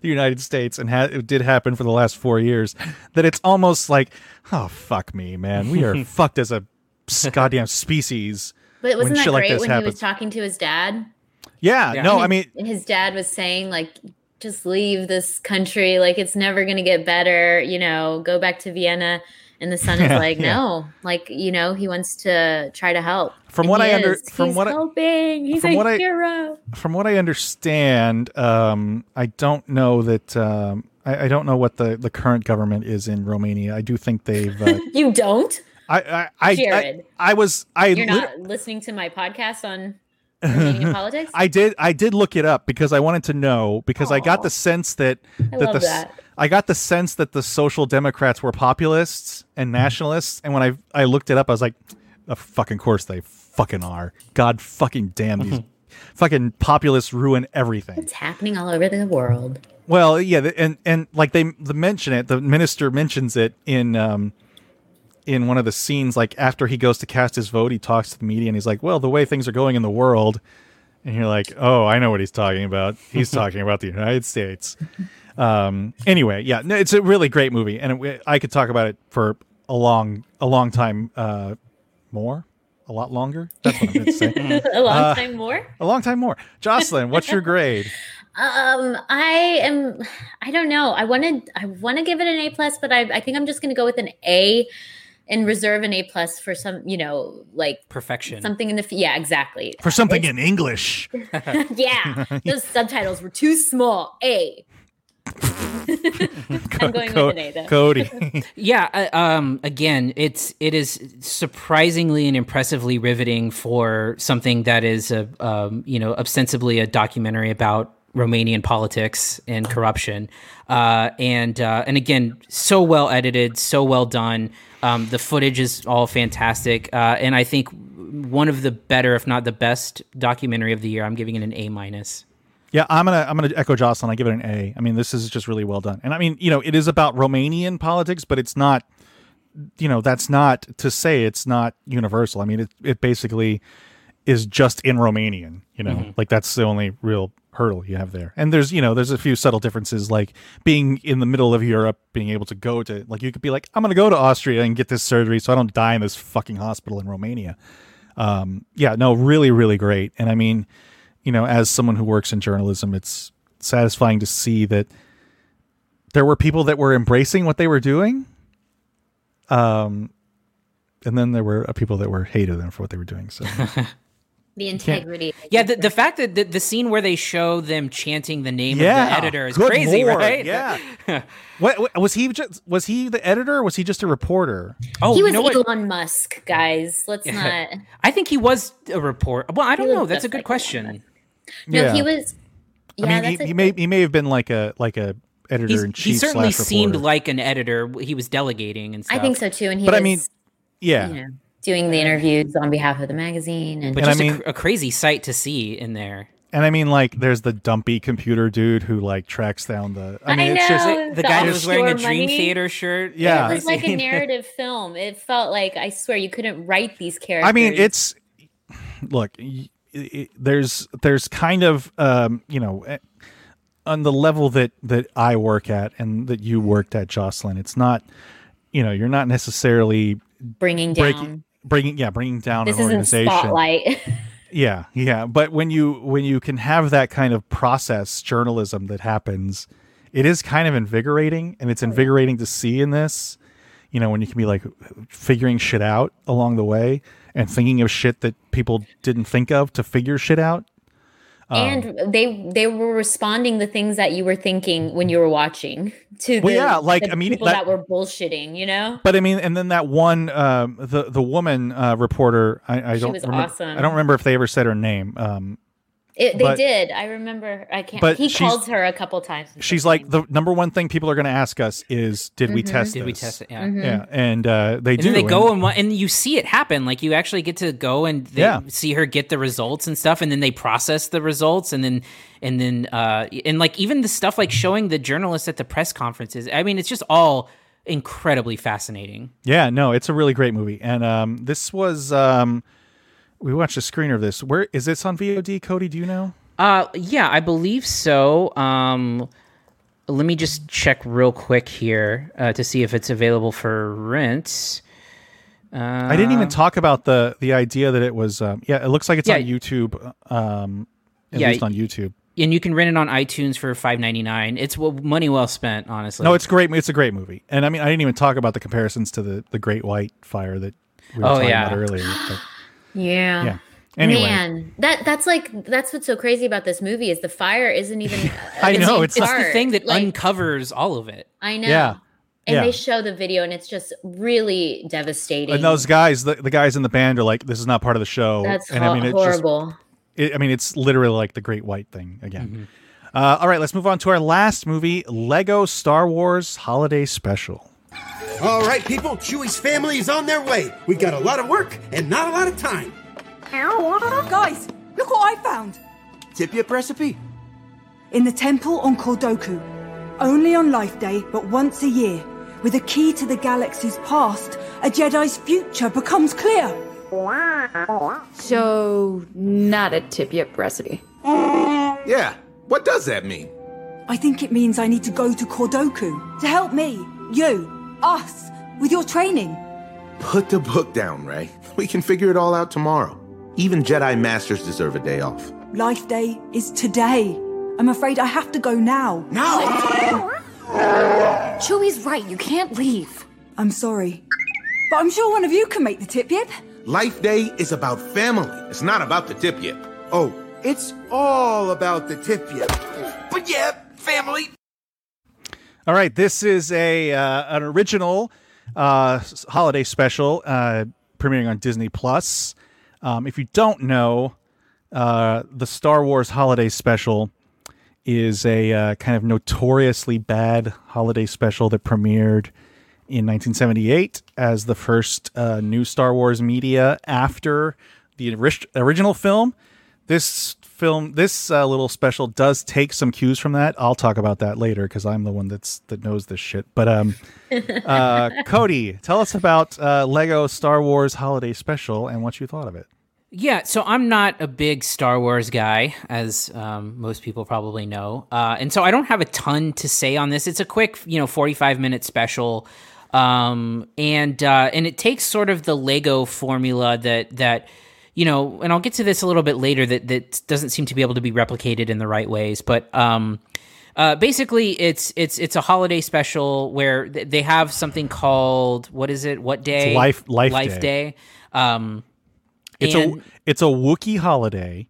Speaker 2: the United States and ha- it did happen for the last four years, that it's almost like, oh fuck me, man, we are fucked as a goddamn species.
Speaker 4: But wasn't that great like when happens. he was talking to his dad?
Speaker 2: Yeah,
Speaker 3: Yeah.
Speaker 2: no,
Speaker 4: And
Speaker 2: I mean,
Speaker 4: his- his dad was saying like just leave this country like it's never going to get better you know go back to vienna and the son is like
Speaker 2: yeah.
Speaker 4: no like you know he wants to try to help
Speaker 2: From
Speaker 4: And
Speaker 2: what I under- from
Speaker 4: He's
Speaker 2: what I-
Speaker 4: helping he's
Speaker 2: from
Speaker 4: a
Speaker 2: what I-
Speaker 4: hero
Speaker 2: from what I understand, um, I don't know that. Um, I, I don't know what the, the current government is in Romania. I do think they've. Uh,
Speaker 4: you don't
Speaker 2: I, I, I, I,
Speaker 4: Jerrod.
Speaker 2: I was. I
Speaker 4: you're not listening to my podcast on Politics
Speaker 2: I did. I did look it up because I wanted to know because I got the sense that
Speaker 4: I
Speaker 2: that the
Speaker 4: that.
Speaker 2: I got the sense that the social democrats were populists and nationalists, and when I I looked it up, I was like, of fucking course they fucking are. God fucking damn these fucking populists ruin everything.
Speaker 4: it's happening all over the world
Speaker 2: Well, yeah, and and like they the mention it, the minister mentions it in um in one of the scenes like after he goes to cast his vote, he talks to the media and he's like, "Well, the way things are going in the world." And you're like, "Oh, I know what he's talking about. He's talking about the United States." Um anyway, yeah, no, it's a really great movie and it, I could talk about it for a long a long time uh more, a lot longer. That's what I'm going to say.
Speaker 4: a long
Speaker 2: Uh,
Speaker 4: time more
Speaker 2: A long time more. Jocelyn, what's your grade?
Speaker 4: Um, I am. I don't know. I wanted. I want to give it an A plus, but I, I think I'm just going to go with an A, and reserve an A plus for some. You know, like
Speaker 3: Perfection.
Speaker 4: something in the. Yeah, exactly.
Speaker 2: For something in English.
Speaker 4: yeah, those subtitles were too small. A. I'm going
Speaker 2: Co-
Speaker 4: with an A though.
Speaker 2: Cody.
Speaker 3: Yeah, uh, um again, it's it is surprisingly and impressively riveting for something that is a um you know, ostensibly a documentary about Romanian politics and corruption. Uh and uh and again, so well edited, so well done. Um the footage is all fantastic. Uh and I think one of the better if not the best documentary of the year. I'm giving it an A minus.
Speaker 2: Yeah, I'm gonna I'm gonna echo Jocelyn. I give it an A. I mean, this is just really well done. And I mean, you know, it is about Romanian politics, but it's not. You know, that's not to say it's not universal. I mean, it it basically is just in Romanian. You know, like that's the only real hurdle you have there. And there's you know there's a few subtle differences, like being in the middle of Europe, being able to go to like you could be like I'm gonna go to Austria and get this surgery so I don't die in this fucking hospital in Romania. Um, yeah, no, really, really great. And I mean you know, as someone who works in journalism, it's satisfying to see that there were people that were embracing what they were doing. Um, and then there were uh, people that were hated them for what they were doing. So
Speaker 4: The integrity.
Speaker 3: Yeah, the, the fact that the, the scene where they show them chanting the name
Speaker 2: yeah,
Speaker 3: of the editor is
Speaker 2: good
Speaker 3: crazy,
Speaker 2: lord,
Speaker 3: right?
Speaker 2: Yeah. what, what- was he? Just was he the editor? or Was he just a reporter?
Speaker 3: Oh,
Speaker 4: he
Speaker 3: you
Speaker 4: was
Speaker 3: know what?
Speaker 4: Elon Musk, guys. Let's not.
Speaker 3: I think he was a report. Well, I don't know. That's a good
Speaker 4: like
Speaker 3: question.
Speaker 4: No,
Speaker 2: Yeah.
Speaker 4: he was. Yeah,
Speaker 2: I mean, he,
Speaker 4: a-
Speaker 2: he may he may have been like a like a editor in
Speaker 3: chief. he certainly seemed like an editor. He was delegating and stuff.
Speaker 4: I think so too. And he
Speaker 2: But
Speaker 4: was,
Speaker 2: I mean, yeah.
Speaker 4: you know, doing the interviews on behalf of the magazine. And,
Speaker 3: But
Speaker 2: And I
Speaker 3: just a
Speaker 2: mean-
Speaker 3: cr- a, crazy sight to see in there.
Speaker 2: And I mean, like, there's the dumpy computer dude who like tracks down the. I mean,
Speaker 4: I
Speaker 2: it's just
Speaker 4: know.
Speaker 3: The,
Speaker 4: The
Speaker 3: guy who was wearing a Dream
Speaker 4: money.
Speaker 3: Theater shirt.
Speaker 2: Yeah.
Speaker 4: it was like a narrative film. It felt like I swear you couldn't write these characters.
Speaker 2: I mean, it's look. y- it, there's there's kind of um, you know eh, on the level that that I work at and that you worked at, Jocelyn. It's not you know you're not necessarily
Speaker 4: bringing down.
Speaker 2: breaking bringing yeah bringing down
Speaker 4: this
Speaker 2: an organization.
Speaker 4: spotlight.
Speaker 2: Yeah, yeah. But when you when you can have that kind of process journalism that happens, it is kind of invigorating, and it's invigorating to see in this. You know, when you can be like figuring shit out along the way and thinking of shit that people didn't think of to figure shit out. Um,
Speaker 4: and they they were responding the things that you were thinking when you were watching to the,
Speaker 2: Well, yeah, like,
Speaker 4: the
Speaker 2: I mean,
Speaker 4: people
Speaker 2: that-
Speaker 4: that, were bullshitting, you know.
Speaker 2: But I mean, and then that one, um, the the woman uh, reporter, I, I
Speaker 4: She
Speaker 2: don't
Speaker 4: was
Speaker 2: remember.
Speaker 4: awesome.
Speaker 2: I don't remember if they ever said her name. Um,
Speaker 4: It, they
Speaker 2: But-
Speaker 4: did. I remember. I can't.
Speaker 2: but
Speaker 4: He called her a couple times.
Speaker 2: she's like the number one thing people are going to ask us is, "Did we
Speaker 4: Mhm.
Speaker 2: test?
Speaker 3: Did we test it? Yeah.
Speaker 4: Mhm.
Speaker 2: Yeah, and uh, they
Speaker 3: And
Speaker 2: do.
Speaker 3: then they go
Speaker 2: and-
Speaker 3: and and you see it happen. Like you actually get to go and they
Speaker 2: Yeah.
Speaker 3: see her get the results and stuff, and then they process the results, and then and then uh and like even the stuff like showing the journalists at the press conferences. I mean, it's just all incredibly fascinating.
Speaker 2: Yeah, no, it's a really great movie, and um, this was um, we watched a screener of this. Where is this on VOD? Cody, do you know?
Speaker 3: Uh, yeah, I believe so. Um, let me just check real quick here uh, to see if it's available for rent. Uh,
Speaker 2: I didn't even talk about the the idea that it was. Um, yeah, it looks like it's on. YouTube. Um, at
Speaker 3: Yeah,
Speaker 2: least on YouTube.
Speaker 3: and you can rent it on iTunes for five ninety nine. It's money well spent, honestly.
Speaker 2: No, it's great. It's a great movie, and I mean, I didn't even talk about the comparisons to the the Great White Fire that we were
Speaker 3: Oh,
Speaker 2: talking
Speaker 3: yeah.
Speaker 2: about earlier. but-
Speaker 4: Yeah.
Speaker 2: Yeah. Anyway.
Speaker 4: Man, that that's like that's what's so crazy about this movie is the fire isn't even.
Speaker 2: I know, it's-
Speaker 3: it's the thing that
Speaker 4: Like,
Speaker 3: uncovers all of it.
Speaker 4: I know.
Speaker 2: Yeah.
Speaker 4: And
Speaker 2: Yeah.
Speaker 4: they show the video, and it's just really devastating.
Speaker 2: And those guys, the, the guys in the band are like, "This is not part of the show."
Speaker 4: That's
Speaker 2: and
Speaker 4: ho-
Speaker 2: I mean, it's just-
Speaker 4: horrible.
Speaker 2: it, I mean, it's literally like the Great White thing again.
Speaker 3: Mm-hmm.
Speaker 2: Uh, all right, let's move on to our last movie, Lego Star Wars Holiday Special.
Speaker 13: All right, people, Chewie's family is on their way. We got a lot of work and not a lot of time.
Speaker 14: Guys, look what I found.
Speaker 13: Tip yip recipe.
Speaker 14: In the temple on Kordoku. Only on Life Day, but once a year. With a key to the galaxy's past, a Jedi's future becomes clear.
Speaker 15: So, not a tip yip recipe.
Speaker 13: Yeah, what does that mean?
Speaker 14: I think it means I need to go to Kordoku to help me, you, us, with your training.
Speaker 16: Put the book down, Rey. We can figure it all out tomorrow. Even Jedi Masters deserve a day off.
Speaker 14: Life Day is today. I'm afraid I have to go now.
Speaker 13: Now?
Speaker 15: Chewie's right, you can't leave.
Speaker 14: I'm sorry. But I'm sure one of you can make the tip yip.
Speaker 16: Life Day is about family. It's not about the tip yip.
Speaker 13: Oh, it's all about the tip yip. But yeah, family.
Speaker 2: All right, this is a uh, an original uh, holiday special uh, premiering on Disney Plus. Um, if you don't know, uh, the Star Wars Holiday Special is a uh, kind of notoriously bad holiday special that premiered in 1978 as the first uh, new Star Wars media after the ori- original film. This film, this uh, little special, does take some cues from that. I'll talk about that later because I'm the one that's that knows this shit. But um, uh, Cody, tell us about uh, Lego Star Wars Holiday Special and what you thought of it.
Speaker 3: Yeah, so I'm not a big Star Wars guy, as um, most people probably know, uh, and so I don't have a ton to say on this. It's a quick, you know, 45 minute special, um, and uh, and it takes sort of the Lego formula that that you know, and I'll get to this a little bit later that that doesn't seem to be able to be replicated in the right ways, but. Um, uh, basically, it's it's it's a holiday special where th- they have something called what is it? What day?
Speaker 2: It's Life- Life
Speaker 3: Life
Speaker 2: Day.
Speaker 3: Day. Um,
Speaker 2: It's
Speaker 3: and-
Speaker 2: a it's a Wookiee holiday.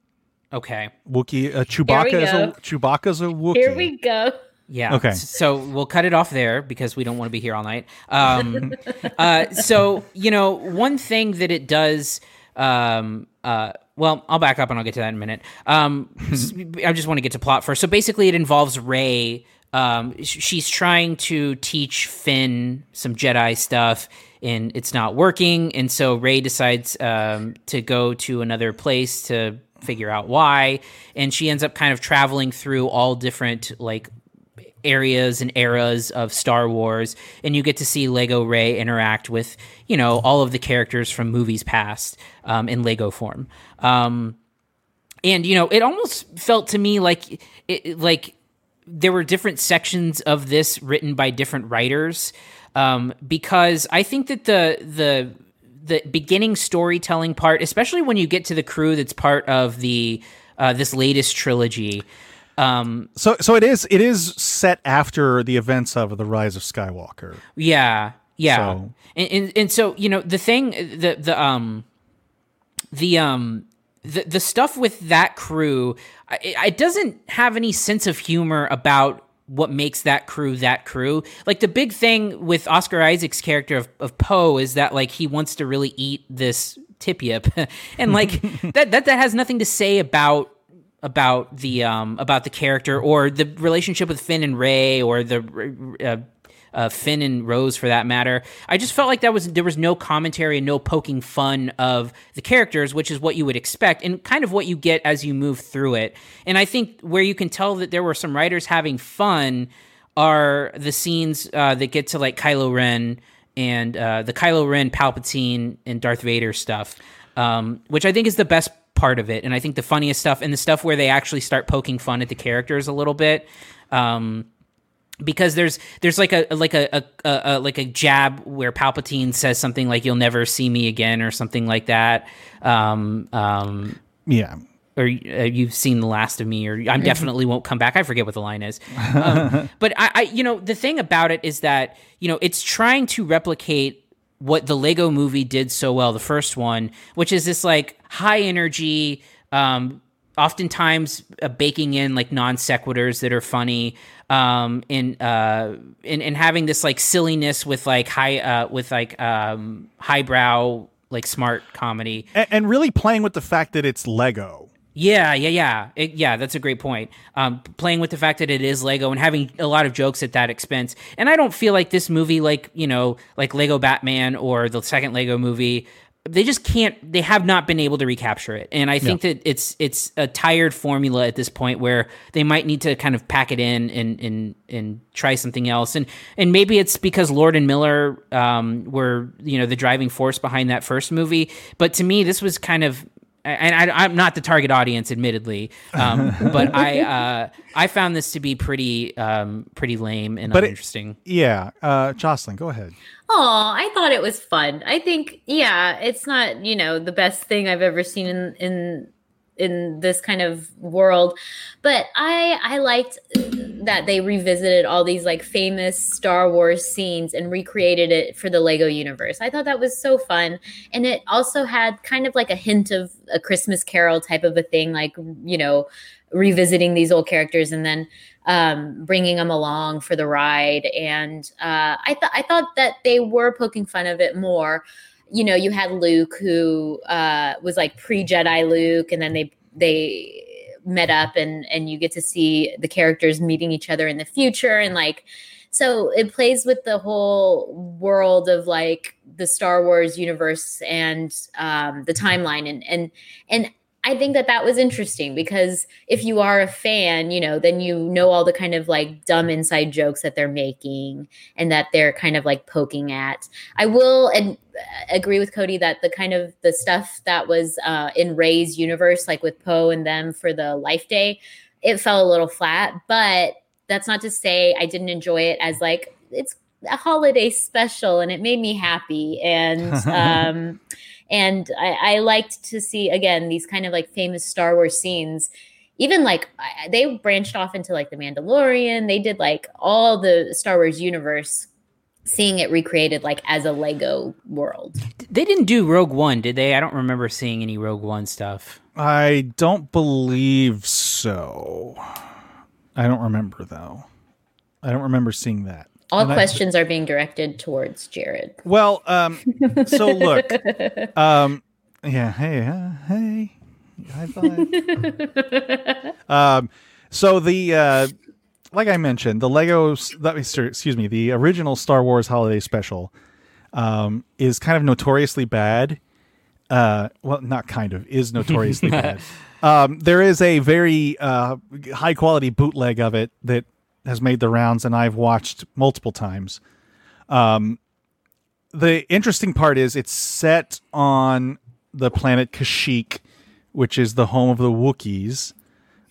Speaker 3: Okay.
Speaker 2: Wookiee uh, Chewbacca is a
Speaker 4: go.
Speaker 2: Chewbacca's a Wookiee.
Speaker 4: Here we go.
Speaker 3: Yeah.
Speaker 2: Okay.
Speaker 3: So we'll cut it off there because we don't want to be here all night. Um, uh, so you know, one thing that it does. Um, uh, well, I'll back up and I'll get to that in a minute. Um, I just want to get to plot first. So basically, it involves Rey. Um, she's trying to teach Finn some Jedi stuff, and it's not working. And so Rey decides um, to go to another place to figure out why. And she ends up kind of traveling through all different like areas and eras of Star Wars, and you get to see Lego Rey interact with, you know, all of the characters from movies past um, in Lego form. Um, and you know, it almost felt to me like it, like there were different sections of this written by different writers, um, because I think that the the the beginning storytelling part, especially when you get to the crew that's part of the uh, this latest trilogy. Um,
Speaker 2: So so it is it is set after the events of the Rise of Skywalker.
Speaker 3: Yeah, yeah,
Speaker 2: So-
Speaker 3: and, and and so you know the thing, the the um, the um, the the stuff with that crew, it, it doesn't have any sense of humor about what makes that crew that crew. Like the big thing with Oscar Isaac's character of, of Poe is that like he wants to really eat this tip yip, and like that that that has nothing to say about about the um about the character or the relationship with Finn and Rey or the uh, uh, Finn and Rose for that matter. I just felt like that was there was no commentary and no poking fun of the characters, which is what you would expect and kind of what you get as you move through it. And I think where you can tell that there were some writers having fun are the scenes uh, that get to like Kylo Ren and uh, the Kylo Ren, Palpatine, and Darth Vader stuff, um, which I think is the best part of it. And I think the funniest stuff and the stuff where they actually start poking fun at the characters a little bit. Um, because there's there's like a like a, a, a, like a jab where Palpatine says something like "You'll never see me again" or something like that. Um, um,
Speaker 2: Yeah.
Speaker 3: or uh, you've seen the last of me, or I'm definitely won't come back. I forget what the line is. Um, but I, I, you know, the thing about it is that you know it's trying to replicate what the Lego Movie did so well, the first one, which is this like high energy. Um, oftentimes uh, baking in like non sequiturs that are funny um and uh and having this like silliness with like high uh with like um highbrow like smart comedy
Speaker 2: and, and really playing with the fact that it's Lego.
Speaker 3: Yeah, yeah, yeah, It- yeah. That's a great point. Um, playing with the fact that it is Lego and having a lot of jokes at that expense. And I don't feel like this movie, like you know, like Lego Batman or the second Lego movie, they just can't. They have not been able to recapture it. And I think that it's it's a tired formula at this point where they might need to kind of pack it in and and and try something else. And and maybe it's because Lord and Miller um, were you know the driving force behind that first movie. But to me, this was kind of and I, I'm not the target audience, admittedly, um, but I uh, I found this to be pretty um, pretty lame and
Speaker 2: But it-
Speaker 3: uninteresting.
Speaker 2: Yeah, uh, Jocelyn, go ahead.
Speaker 4: Oh, I thought it was fun. I think, yeah, it's not, you know, the best thing I've ever seen in in in this kind of world, but I I liked that they revisited all these like famous Star Wars scenes and recreated it for the Lego universe. I thought that was so fun, and it also had kind of like a hint of a Christmas Carol type of a thing, like you know, revisiting these old characters and then um, bringing them along for the ride. And uh, I thought I thought that they were poking fun of it more. You know, you had Luke who uh, was like pre Jedi Luke, and then they they met up, and and you get to see the characters meeting each other in the future, and like. So it plays with the whole world of like the Star Wars universe and um, the timeline, and and and I think that that was interesting because if you are a fan, you know, then you know all the kind of like dumb inside jokes that they're making and that they're kind of like poking at. I will and agree with Cody that the kind of the stuff that was uh, in Rey's universe, like with Poe and them for the Life Day, it fell a little flat. But that's not to say I didn't enjoy it as like it's a holiday special and it made me happy and um and I, I liked to see again these kind of like famous Star Wars scenes. Even like they branched off into like the Mandalorian. They did like all the Star Wars universe, seeing it recreated like as a Lego world.
Speaker 3: They didn't do Rogue One, did they? I don't remember seeing any Rogue One stuff.
Speaker 2: I don't believe so. I don't remember though. I don't remember seeing that.
Speaker 4: All
Speaker 2: And I-
Speaker 4: questions are being directed towards Jerrod.
Speaker 2: well, um, so look, um, yeah, hey, uh, hey, high five. um, so the uh, like I mentioned, the Legos, that excuse me, the original Star Wars Holiday Special, um, is kind of notoriously bad. Uh, well, not kind of, is notoriously bad. Um, there is a very uh, high quality bootleg of it that has made the rounds, and I've watched multiple times. Um, the interesting part is it's set on the planet Kashyyyk, which is the home of the Wookiees,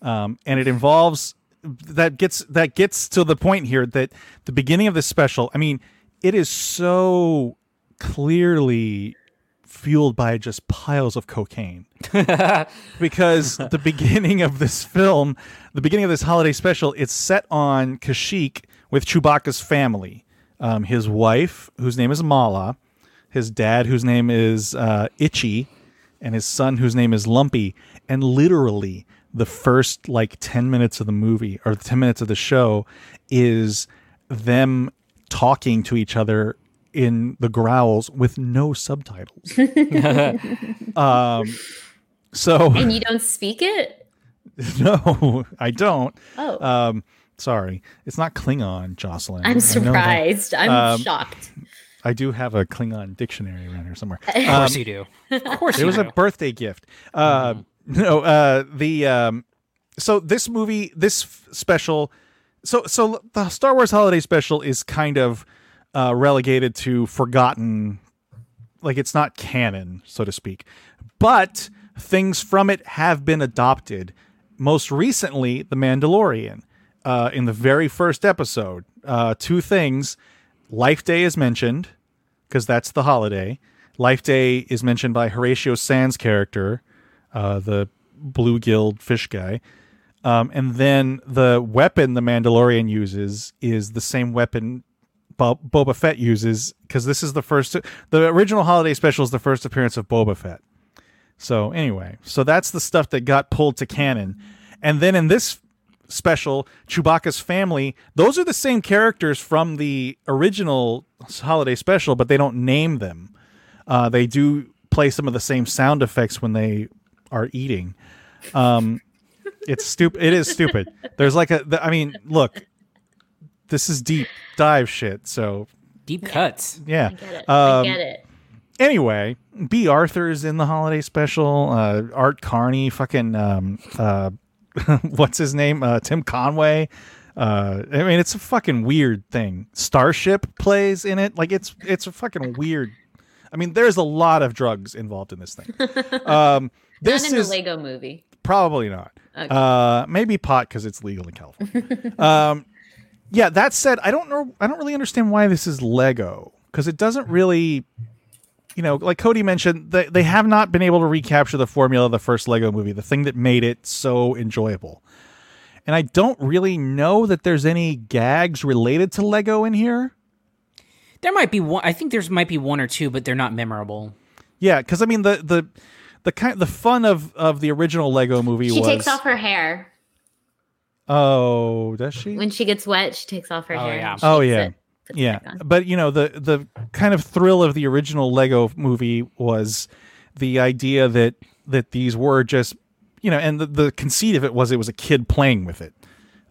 Speaker 2: um, and it involves that gets that gets to the point here that the beginning of this special. I mean, it is so clearly fueled by just piles of cocaine because the beginning of this film, the beginning of this holiday special, it's set on Kashyyyk with Chewbacca's family. Um, his wife, whose name is Malla, his dad, whose name is uh, Itchy, and his son, whose name is Lumpy. And literally, the first like 10 minutes of the movie or 10 minutes of the show is them talking to each other in the growls with no subtitles. um, so
Speaker 4: And you don't speak it?
Speaker 2: no, I don't.
Speaker 4: Oh.
Speaker 2: Um, sorry, it's not Klingon, Jocelyn. I
Speaker 4: I'm
Speaker 2: know that.
Speaker 4: surprised. I'm
Speaker 2: Um,
Speaker 4: shocked.
Speaker 2: I do have a Klingon dictionary around here somewhere.
Speaker 3: Of course you do. Of course
Speaker 2: it was
Speaker 3: do.
Speaker 2: a birthday gift. Uh, No, uh, the um, so this movie, this f- special, so so the Star Wars Holiday Special is kind of uh, relegated to forgotten, like it's not canon, so to speak. But things from it have been adopted. Most recently, The Mandalorian. Uh, in the very first episode, uh, two things. Life Day is mentioned because that's the holiday. Life Day is mentioned by Horatio Sanz' character, uh, the bluegill fish guy. Um, and then the weapon the Mandalorian uses is the same weapon Bo- Boba Fett uses because this is the first. The original holiday special is the first appearance of Boba Fett. So anyway, so that's the stuff that got pulled to canon, and then in this special, Chewbacca's family, those are the same characters from the original holiday special, but they don't name them. Uh, they do play some of the same sound effects when they are eating. Um, it's stupid. It is stupid. There's like a. the- I mean, look, this is deep dive shit. So
Speaker 3: deep cuts.
Speaker 2: Yeah.
Speaker 4: I get it.
Speaker 2: Um,
Speaker 4: I get it.
Speaker 2: Anyway, Bea Arthur is in the holiday special. Uh, Art Carney, fucking, um, uh, what's his name? Uh, Tim Conway. Uh, I mean, it's a fucking weird thing. Starship plays in it. Like it's it's a fucking weird. I mean, there's a lot of drugs involved in this thing. Um, this
Speaker 4: Not in
Speaker 2: is
Speaker 4: the Lego movie.
Speaker 2: Probably not.
Speaker 4: Okay.
Speaker 2: Uh, maybe pot because it's legal in California. um, yeah. That said, I don't know. I don't really understand why this is Lego because it doesn't really, you know, like Cody mentioned, they they have not been able to recapture the formula of the first Lego movie, the thing that made it so enjoyable. And I don't really know that there's any gags related to Lego in here.
Speaker 3: There might be one. I think there's might be one or two, but they're not memorable.
Speaker 2: Yeah, because I mean the the the kind the fun of of the original Lego movie
Speaker 4: She
Speaker 2: was
Speaker 4: takes off her hair
Speaker 2: oh does she
Speaker 4: when she gets wet. She takes off her
Speaker 3: Oh,
Speaker 4: hair.
Speaker 3: yeah.
Speaker 4: and
Speaker 2: Oh yeah,
Speaker 4: it, puts it
Speaker 2: yeah. But you know the the kind of thrill of the original Lego movie was the idea that that these were just you know, and the, the conceit of it was it was a kid playing with it.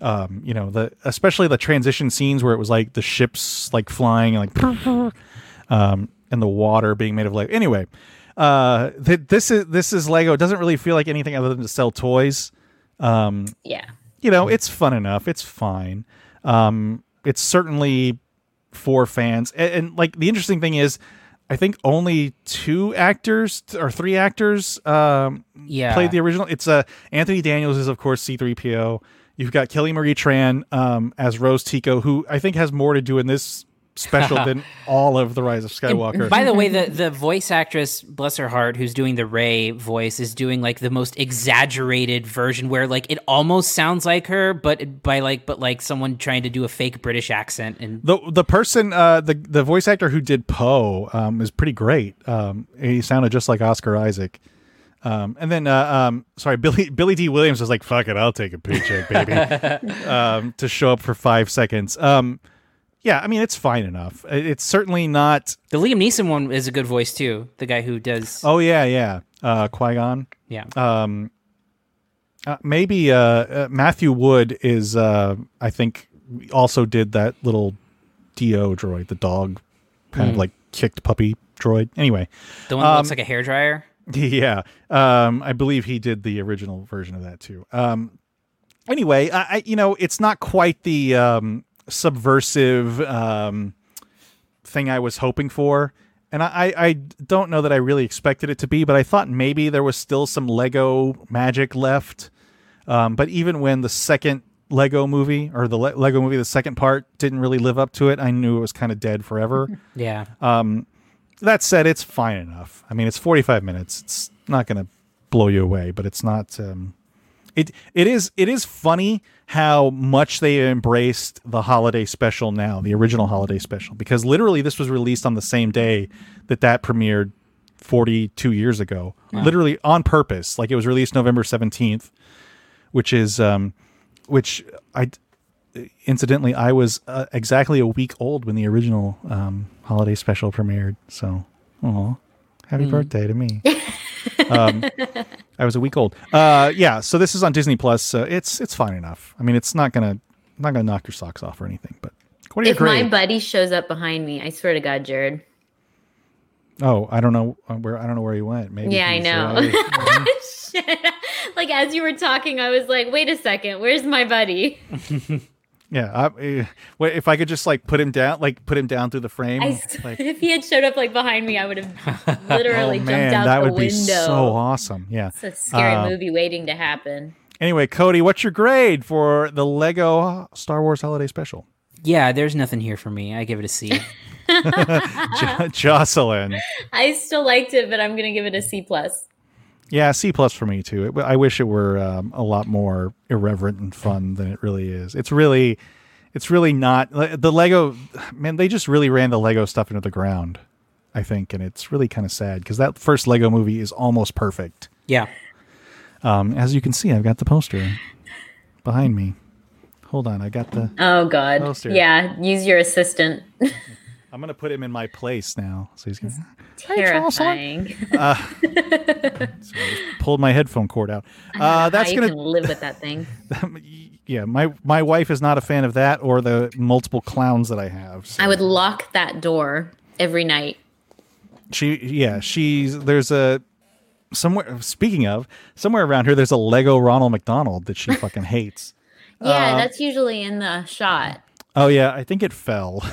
Speaker 2: Um, you know, the especially the transition scenes where it was like the ships like flying and like um, and the water being made of Lego. Anyway, uh, th- this is this is Lego. It doesn't really feel like anything other than to sell toys. Um,
Speaker 4: Yeah.
Speaker 2: You know, it's fun enough. It's fine. Um, it's certainly for fans. And, and like the interesting thing is, I think only two actors or three actors um,
Speaker 3: Yeah.
Speaker 2: played the original. It's uh, Anthony Daniels is of course C3PO. You've got Kelly Marie Tran um, as Rose Tico, who I think has more to do in this special than all of the Rise of Skywalker.
Speaker 3: By the way, the the voice actress, bless her heart, who's doing the Rey voice, is doing like the most exaggerated version where like it almost sounds like her, but by like but like someone trying to do a fake British accent and
Speaker 2: the the person uh the the voice actor who did Poe um is pretty great. Um he sounded just like Oscar Isaac. Um and then uh um sorry Billy Billy Dee Williams was like fuck it I'll take a paycheck baby um to show up for 5 seconds. Um yeah, I mean it's fine enough. It's certainly not
Speaker 3: the Liam Neeson one is a good voice too. The guy who does
Speaker 2: Oh yeah, yeah. Uh Qui-Gon.
Speaker 3: Yeah.
Speaker 2: Um uh, maybe uh, uh Matthew Wood is uh I think also did that little D-O droid, the dog kind of
Speaker 3: Hmm.
Speaker 2: like kicked puppy droid. Anyway,
Speaker 3: the one that looks
Speaker 2: um,
Speaker 3: like a hairdryer.
Speaker 2: yeah, um, I believe he did the original version of that too. Um, anyway, I, I you know it's not quite the um, subversive um, thing I was hoping for, and I, I don't know that I really expected it to be, but I thought maybe there was still some Lego magic left. Um, but even when the second Lego movie or the Le- Lego movie, the second part didn't really live up to it, I knew it was kind of dead forever.
Speaker 3: Yeah.
Speaker 2: Um, that said, it's fine enough. I mean, it's 45 minutes. It's not going to blow you away, but it's not. Um, it it is it is funny how much they embraced the holiday special now, the original holiday special, because literally this was released on the same day that that premiered 42 years ago,
Speaker 17: Wow.
Speaker 2: literally on purpose. Like it was released November 17th, which is um, which I incidentally I was uh, exactly a week old when the original um, holiday special premiered. So, aw, happy
Speaker 17: Mm.
Speaker 2: birthday to me. um, I was a week old. Uh, yeah. So this is on Disney Plus. Uh, it's it's fine enough. I mean, it's not gonna not gonna knock your socks off or anything. But what are your
Speaker 4: If my buddy shows up behind me, I swear to God, Jerrod.
Speaker 2: oh, I don't know uh, where I don't know where he went. Maybe
Speaker 4: yeah, I know.
Speaker 2: uh,
Speaker 4: Shit. like as you were talking, I was like, wait a second, where's my buddy?
Speaker 2: yeah. I, uh, wait, if I could just like put him down, like put him down through the frame.
Speaker 4: I s-
Speaker 2: like,
Speaker 4: if he had showed up like behind me, I would have literally
Speaker 2: oh,
Speaker 4: jumped
Speaker 2: man,
Speaker 4: out
Speaker 2: that
Speaker 4: the
Speaker 2: would
Speaker 4: window.
Speaker 2: be so awesome. Yeah.
Speaker 4: It's a scary
Speaker 2: Uh,
Speaker 4: movie waiting to happen.
Speaker 2: Anyway, Cody, what's your grade for the Lego Star Wars Holiday Special?
Speaker 3: Yeah, there's nothing here for me. I give it a C.
Speaker 2: Jocelyn.
Speaker 4: I still liked it, but I'm gonna give it a C plus.
Speaker 2: Yeah, C plus for me too. It, I wish it were um, a lot more irreverent and fun than it really is. It's really, it's really not the Lego. Man, they just really ran the Lego stuff into the ground. I think, and it's really kind of sad because that first Lego movie is almost perfect.
Speaker 3: Yeah.
Speaker 2: Um, as you can see, I've got the poster behind me. Hold on, I got the.
Speaker 4: Oh God.
Speaker 2: Poster.
Speaker 4: Yeah, use your assistant.
Speaker 2: I'm gonna put him in my place now, so he's gonna.
Speaker 4: Terrifying.
Speaker 2: Uh, so pulled my headphone cord out. Uh, that's gonna
Speaker 4: can live with that thing.
Speaker 2: yeah. My my wife is not a fan of that or the multiple clowns that I have. so-
Speaker 4: I would lock that door every night.
Speaker 2: She yeah. She's there's a somewhere. Speaking of somewhere around here, there's a Lego Ronald McDonald that she fucking hates.
Speaker 4: Yeah,
Speaker 2: Uh,
Speaker 4: that's usually in the shot.
Speaker 2: Oh yeah, I think it fell.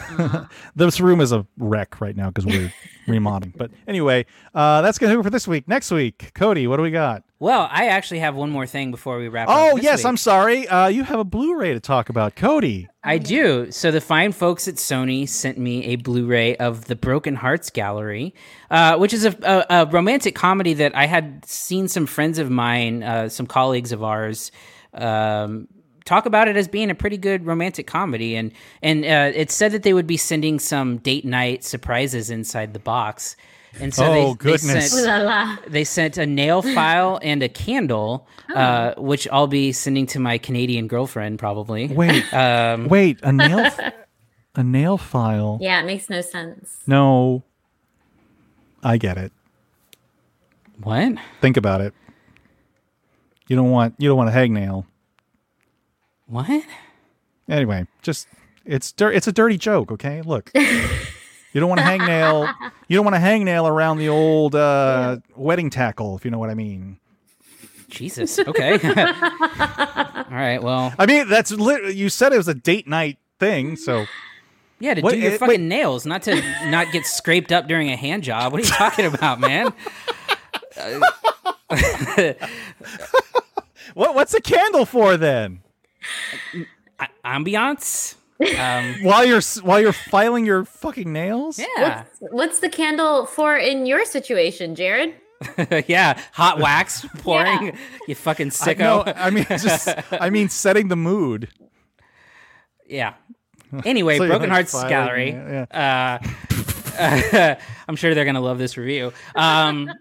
Speaker 2: this room is a wreck right now because we're remodeling. But anyway, uh, that's gonna do it for this week. Next week, Cody, what do we got?
Speaker 3: Well, I actually have one more thing before we wrap up.
Speaker 2: Oh yes,
Speaker 3: week.
Speaker 2: I'm sorry. Uh, you have a Blu-ray to talk about, Cody.
Speaker 3: I do. So the fine folks at Sony sent me a Blu-ray of the Broken Hearts Gallery, uh, which is a, a, a romantic comedy that I had seen some friends of mine, uh, some colleagues of ours, um, talk about it as being a pretty good romantic comedy, and and uh, it said that they would be sending some date night surprises inside the box. And so
Speaker 2: Oh,
Speaker 3: they, they sent
Speaker 4: Ooh la la.
Speaker 3: they sent a nail file and a candle, uh, which I'll be sending to my Canadian girlfriend probably.
Speaker 2: Wait,
Speaker 3: Um,
Speaker 2: wait, a nail, f- a nail file.
Speaker 4: Yeah, it makes no sense.
Speaker 2: No, I get it.
Speaker 3: What?
Speaker 2: Think about it. You don't want you don't want a hangnail.
Speaker 3: What?
Speaker 2: Anyway, just it's dir- it's a dirty joke. Okay, look. You don't want to hangnail. You don't want to hangnail around the old uh, wedding tackle, if you know what I mean.
Speaker 3: Jesus. Okay. All right. Well,
Speaker 2: I mean, that's lit- you said it was a date night thing, so
Speaker 3: yeah, to
Speaker 2: What-
Speaker 3: do your
Speaker 2: eh,
Speaker 3: fucking
Speaker 2: wait.
Speaker 3: nails, not to not get scraped up during a hand job. What are you talking about, man?
Speaker 2: what what's a candle for then?
Speaker 3: A- ambiance. Um,
Speaker 2: While you're while you're filing your fucking nails?
Speaker 3: yeah.
Speaker 4: What's the candle for in your situation, Jerrod?
Speaker 3: yeah. Hot wax pouring. You fucking
Speaker 2: I,
Speaker 3: sicko.
Speaker 2: no, I mean just I mean setting the mood.
Speaker 3: Yeah. Anyway,
Speaker 2: So
Speaker 3: Broken
Speaker 2: like,
Speaker 3: Hearts
Speaker 2: filing
Speaker 3: Gallery.
Speaker 2: it,
Speaker 3: Uh, I'm sure they're gonna love this review. Um,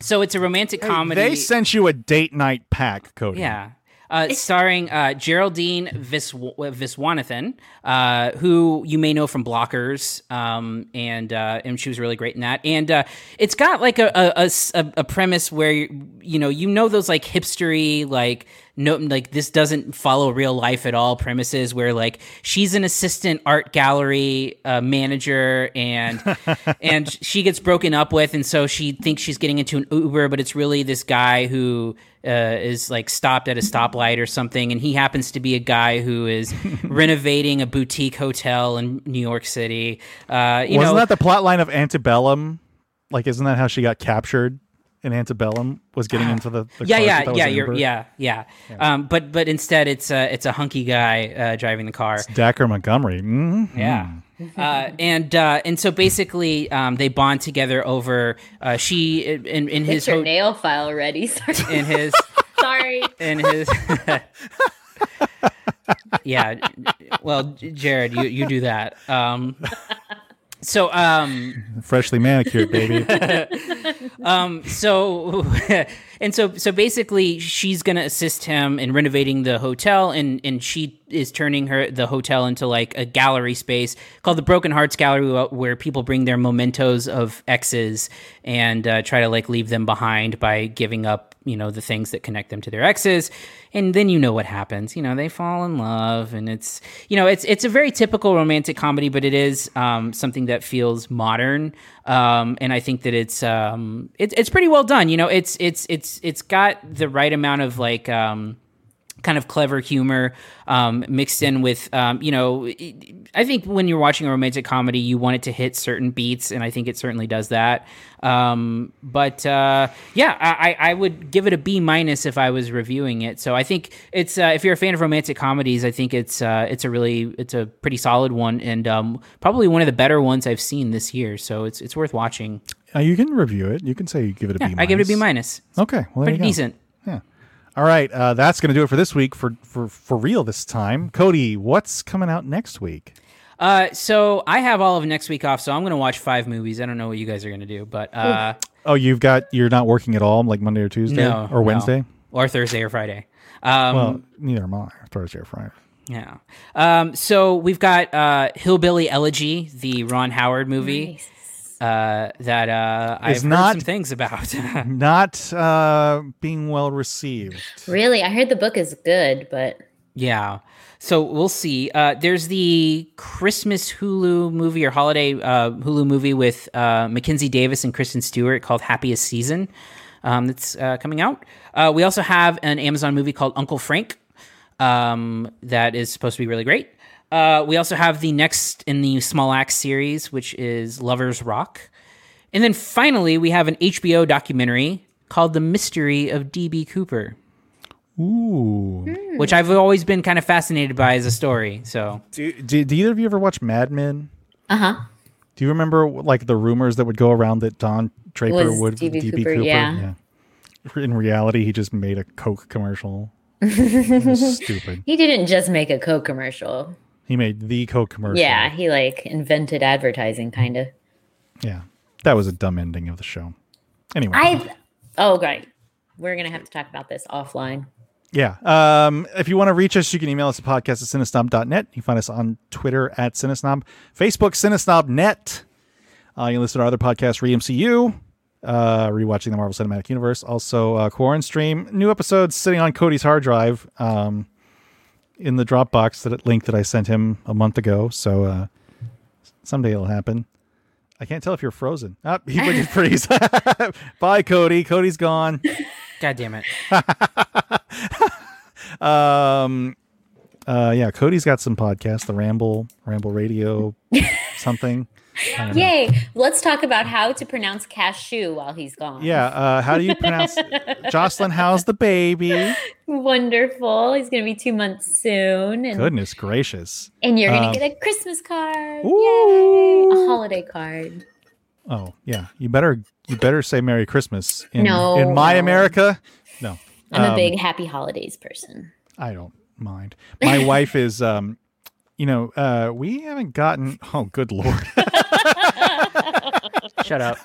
Speaker 3: so it's a romantic comedy.
Speaker 2: They sent you a date night pack, Cody.
Speaker 3: Yeah. Uh, starring uh, Geraldine Vis- Viswanathan, uh, who you may know from Blockers, um, and uh, and she was really great in that. And uh, it's got like a a premise where you know you know those like hipstery like no like this doesn't follow real life at all premises where like she's an assistant art gallery uh, manager and and she gets broken up with and so she thinks she's getting into an Uber but it's really this guy who uh, is like stopped at a stoplight or something and he happens to be a guy who is renovating a boutique hotel in New York City. Uh, you
Speaker 2: Wasn't
Speaker 3: know,
Speaker 2: that the plot line of Antebellum? Like, isn't that how she got captured in Antebellum? Was getting into the, the
Speaker 3: yeah,
Speaker 2: car?
Speaker 3: Yeah,
Speaker 2: thought it was
Speaker 3: yeah, you're,
Speaker 2: Uber?
Speaker 3: yeah, yeah. Um, but but instead, it's a it's a hunky guy uh, driving the car.
Speaker 2: Dacre Montgomery. Mhm.
Speaker 3: Yeah. Uh, and uh, and so basically, um, they bond together over uh, she in in his
Speaker 4: your
Speaker 3: ho-
Speaker 4: nail file ready. Sorry.
Speaker 3: in his
Speaker 4: Sorry.
Speaker 3: in his. yeah, well, Jerrod, you you do that. Um, so um,
Speaker 2: Freshly manicured, baby.
Speaker 3: um so and so so basically she's gonna assist him in renovating the hotel and and she is turning her the hotel into like a gallery space called the broken hearts gallery where people bring their mementos of exes and uh, try to like leave them behind by giving up you know the things that connect them to their exes and then you know what happens you know they fall in love and it's you know it's it's a very typical romantic comedy but it is um, something that feels modern um, and I think that it's um, it, it's pretty well done. You know, it's it's it's it's got the right amount of like um, kind of clever humor um, mixed in with um, you know i think when you're watching a romantic comedy you want it to hit certain beats and i think it certainly does that. Um, but uh, yeah I, I would give it a b minus if i was reviewing it. So i think it's uh, if you're a fan of romantic comedies i think it's uh, it's a really it's a pretty solid one and um, probably one of the better ones i've seen this year. So it's it's worth watching.
Speaker 2: Uh, you can review it. You can say you give it a B
Speaker 3: yeah, i give it a b minus.
Speaker 2: Okay, well,
Speaker 3: pretty decent.
Speaker 2: Yeah. All right, uh, that's going to do it for this week for, for for real this time. Cody, what's coming out next week?
Speaker 3: Uh, so I have all of next week off, so I'm going to watch five movies. I don't know what you guys are going to do, but uh,
Speaker 2: Oh, you've got you're not working at all, like Monday or Tuesday
Speaker 3: no,
Speaker 2: or
Speaker 3: no.
Speaker 2: Wednesday.
Speaker 3: or Thursday or Friday. Um,
Speaker 2: well, neither am I. Thursday or Friday.
Speaker 3: yeah. Um, so we've got uh, Hillbilly Elegy, the Ron Howard movie. Uh, that uh, I've
Speaker 2: Is
Speaker 3: heard
Speaker 2: not-
Speaker 3: some things about.
Speaker 2: Not uh, being well received.
Speaker 4: Really, I heard the book is good, but
Speaker 3: Yeah. So we'll see. Uh, there's the Christmas Hulu movie or holiday uh, Hulu movie with uh, Mackenzie Davis and Kristen Stewart called Happiest Season um, that's uh, coming out. Uh, we also have an Amazon movie called Uncle Frank um, that is supposed to be really great. Uh, we also have the next in the Small Axe series, which is Lovers Rock. And then finally, we have an HBO documentary called The Mystery of D.B. Cooper
Speaker 2: Ooh.
Speaker 3: which I've always been kind of fascinated by as a story. So
Speaker 2: Do, do, do either of you ever watch Mad Men?
Speaker 4: uh huh.
Speaker 2: Do you remember like the rumors that would go around that Don Draper
Speaker 4: Was
Speaker 2: would
Speaker 4: D.B.
Speaker 2: DB
Speaker 4: Cooper, yeah.
Speaker 2: yeah. In reality, he just made a Coke commercial. Stupid.
Speaker 4: He didn't just make a Coke commercial.
Speaker 2: He made the Coke commercial.
Speaker 4: Yeah, he like invented advertising, kind of.
Speaker 2: Yeah. That was a dumb ending of the show. Anyway.
Speaker 4: I. Oh, great. We're gonna have to talk about this offline.
Speaker 2: Yeah. Um, if you want to reach us, you can email us at podcast at cinesnob.net. You can find us on Twitter at cinesnob, Facebook, cinesnobnet. Uh, you can listen to our other podcasts, ReMCU, uh, rewatching the Marvel Cinematic Universe. Also, uh, Quarren Stream. New episodes sitting on Cody's hard drive um, in the Dropbox that link that I sent him a month ago. So uh, someday it'll happen. I can't tell if you're frozen. Ah, he did freeze. Bye, Cody. Cody's gone.
Speaker 3: God damn it.
Speaker 2: um uh yeah cody's got some podcasts the ramble ramble radio something Don't know.
Speaker 4: Yay! Let's talk about how to pronounce cashew while he's gone.
Speaker 2: yeah uh how do you pronounce jocelyn how's the baby
Speaker 4: Wonderful. He's gonna be two months soon, and
Speaker 2: goodness gracious
Speaker 4: and you're gonna
Speaker 2: Um,
Speaker 4: get a Christmas card. Yay! A holiday card.
Speaker 2: oh yeah you better you better say merry christmas in,
Speaker 4: No,
Speaker 2: in my america no
Speaker 4: I'm a
Speaker 2: Um,
Speaker 4: big happy holidays person.
Speaker 2: i don't mind my wife is um you know uh we haven't gotten oh good lord
Speaker 3: Shut up.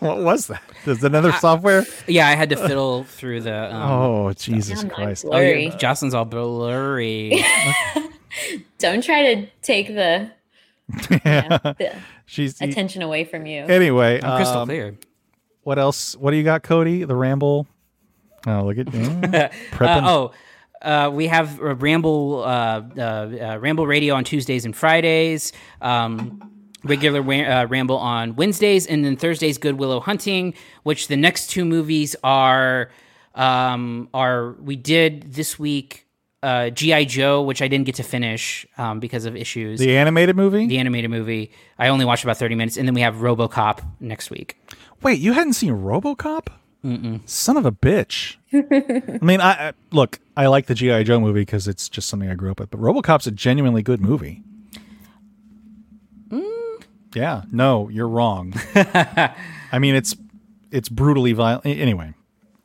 Speaker 2: what was that is that another software
Speaker 3: Yeah, I had to fiddle through the. Um,
Speaker 2: oh jesus
Speaker 4: I'm
Speaker 2: christ
Speaker 3: oh, yeah. Jocelyn's all blurry.
Speaker 4: Don't try to take the,
Speaker 2: yeah.
Speaker 4: the
Speaker 2: she's
Speaker 4: attention away from you.
Speaker 2: Anyway,
Speaker 3: I'm crystal
Speaker 2: um,
Speaker 3: clear.
Speaker 2: What else? What do you got, Cody? The ramble. Oh, look at yeah.
Speaker 3: Uh,
Speaker 2: prepping.
Speaker 3: oh, uh, we have a Ramble uh, uh, uh, Ramble Radio on Tuesdays and Fridays. Um, regular uh, Ramble on Wednesdays, and then Thursdays Good Willow Hunting. Which the next two movies are um, are we did this week. Uh, GI Joe, which I didn't get to finish um, because of issues.
Speaker 2: the animated movie.
Speaker 3: the animated movie. I only watched about thirty minutes, and then we have RoboCop next week.
Speaker 2: Wait, you hadn't seen RoboCop? Mm-mm. Son of a bitch. I mean, I, I look. I like the GI Joe movie because it's just something I grew up with. But RoboCop's a genuinely good movie. Mm. Yeah. No, you're wrong. I mean, it's it's brutally violent. Anyway,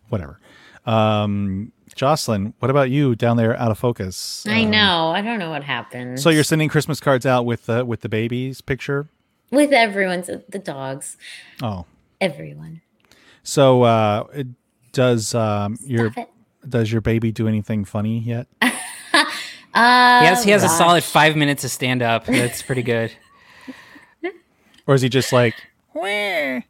Speaker 2: whatever. Um, Jocelyn, what about you down there out of focus?
Speaker 4: I
Speaker 2: Um,
Speaker 4: know. I don't know what happened.
Speaker 2: So you're sending Christmas cards out with the with the baby's picture.
Speaker 4: with everyone's the dogs,
Speaker 2: Oh,
Speaker 4: everyone.
Speaker 2: So uh, it- does um your
Speaker 4: Stop
Speaker 2: does your baby do anything funny yet?
Speaker 4: Uh,
Speaker 3: Yes, he has a solid five minutes to stand up. That's pretty good.
Speaker 2: Or is he just like Where?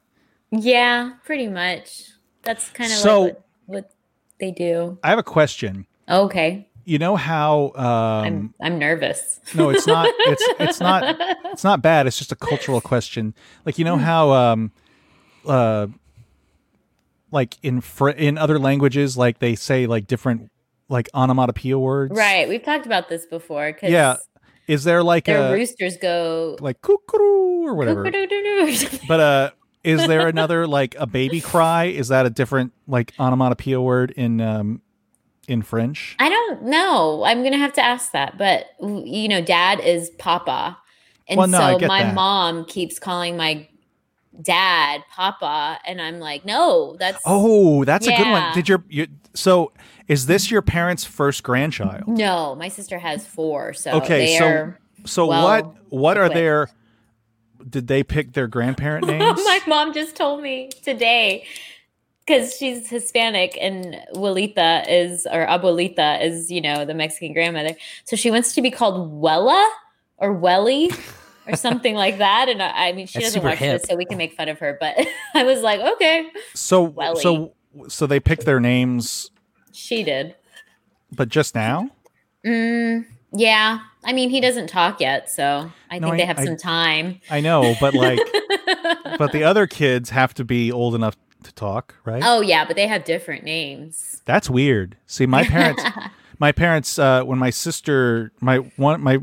Speaker 4: Yeah, pretty much. That's kind of
Speaker 2: So-
Speaker 4: like what, what they do.
Speaker 2: I have a question.
Speaker 4: Okay,
Speaker 2: You know how um
Speaker 4: I'm I'm nervous.
Speaker 2: no, it's not it's it's not it's not bad. It's just a cultural question. Like you know how um uh like in fr- in other languages, like they say like different like onomatopoeia words.
Speaker 4: Right. We've talked about this before.
Speaker 2: Yeah. Is there like
Speaker 4: Their
Speaker 2: a
Speaker 4: roosters go
Speaker 2: like cuckoo or whatever? But uh, is there another like a baby cry? Is that a different like onomatopoeia word in um in French?
Speaker 4: I don't know. I'm gonna have to ask that. But you know, Dad is Papa, and
Speaker 2: Well, no,
Speaker 4: so my
Speaker 2: that.
Speaker 4: mom keeps calling my dad Papa, and I'm like, no, that's
Speaker 2: Oh, that's a good one. Did your, your so is this your parents' first grandchild?
Speaker 4: no. My sister has four, so
Speaker 2: okay, so so
Speaker 4: well
Speaker 2: what what are their did they pick their grandparent names?
Speaker 4: my mom just told me today because she's Hispanic and Abuelita is or Abuelita is you know the Mexican grandmother, so she wants to be called Wella or Welly or something like that. And I, I mean, she
Speaker 2: That's
Speaker 4: doesn't watch
Speaker 2: hip.
Speaker 4: this, so we can make fun of her. But I was like, okay,
Speaker 2: so
Speaker 4: Welly.
Speaker 2: so so they picked their names,
Speaker 4: she did.
Speaker 2: but just now.
Speaker 4: Mm, yeah, I mean, he doesn't talk yet, so I
Speaker 2: No,
Speaker 4: think
Speaker 2: I-
Speaker 4: they have
Speaker 2: I-
Speaker 4: some time.
Speaker 2: I know, but like, but the other kids have to be old enough to talk, right?
Speaker 4: Oh yeah, but they have different names.
Speaker 2: That's weird. See, my parents, my parents, uh, when my sister, my one, my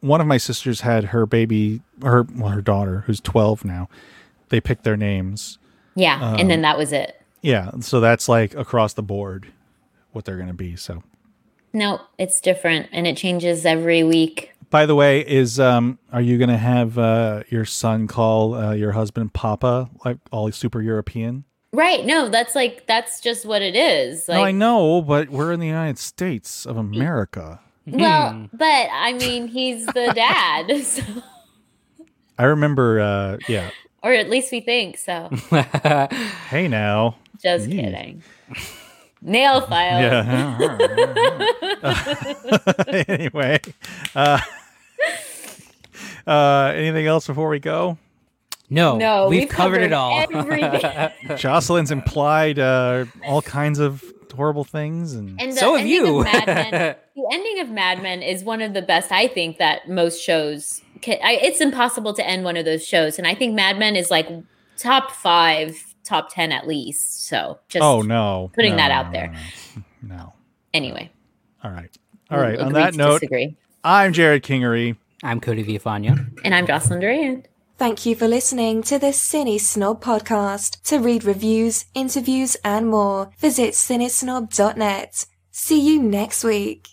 Speaker 2: one of my sisters had her baby, her well, her daughter, who's twelve now. They picked their names.
Speaker 4: Yeah, and then
Speaker 2: Um,
Speaker 4: that was it.
Speaker 2: Yeah, so that's like across the board what they're going to be. So,
Speaker 4: No, it's different, and it changes every week.
Speaker 2: by the way, is um, are you going to have uh, your son call uh, your husband Papa, like all super European?
Speaker 4: Right. No, that's like that's just what it is. Like
Speaker 2: no, I know, but we're in the United States of America.
Speaker 4: Well, but I mean he's the dad. So,
Speaker 2: I remember, uh, yeah.
Speaker 4: or at least we think so.
Speaker 2: Hey now.
Speaker 4: Just
Speaker 2: Yee.
Speaker 4: kidding. Nail file.
Speaker 2: Yeah. anyway, uh, uh, anything else before we go?
Speaker 3: No,
Speaker 4: No,
Speaker 3: we've,
Speaker 4: we've
Speaker 3: covered, it all.
Speaker 2: Jocelyn's implied uh, all kinds of horrible things, and,
Speaker 4: And
Speaker 3: So have you.
Speaker 4: Men, the ending of Mad Men is one of the best, I think, that most shows. Can, I, it's impossible to end one of those shows, and I think Mad Men is like top five, top ten at least. So just
Speaker 2: oh no,
Speaker 4: putting
Speaker 2: No,
Speaker 4: that out
Speaker 2: no,
Speaker 4: there.
Speaker 2: No, no.
Speaker 4: Anyway,
Speaker 2: All right. All right. We'll.
Speaker 4: On
Speaker 2: that note,
Speaker 4: disagree.
Speaker 2: I'm Jerrod Kingery.
Speaker 3: I'm Cody Villafana.
Speaker 4: and I'm Jocelyn Durand.
Speaker 17: Thank you for listening to the CineSnob podcast. To read reviews, interviews, and more, visit cinesnob.net. See you next week.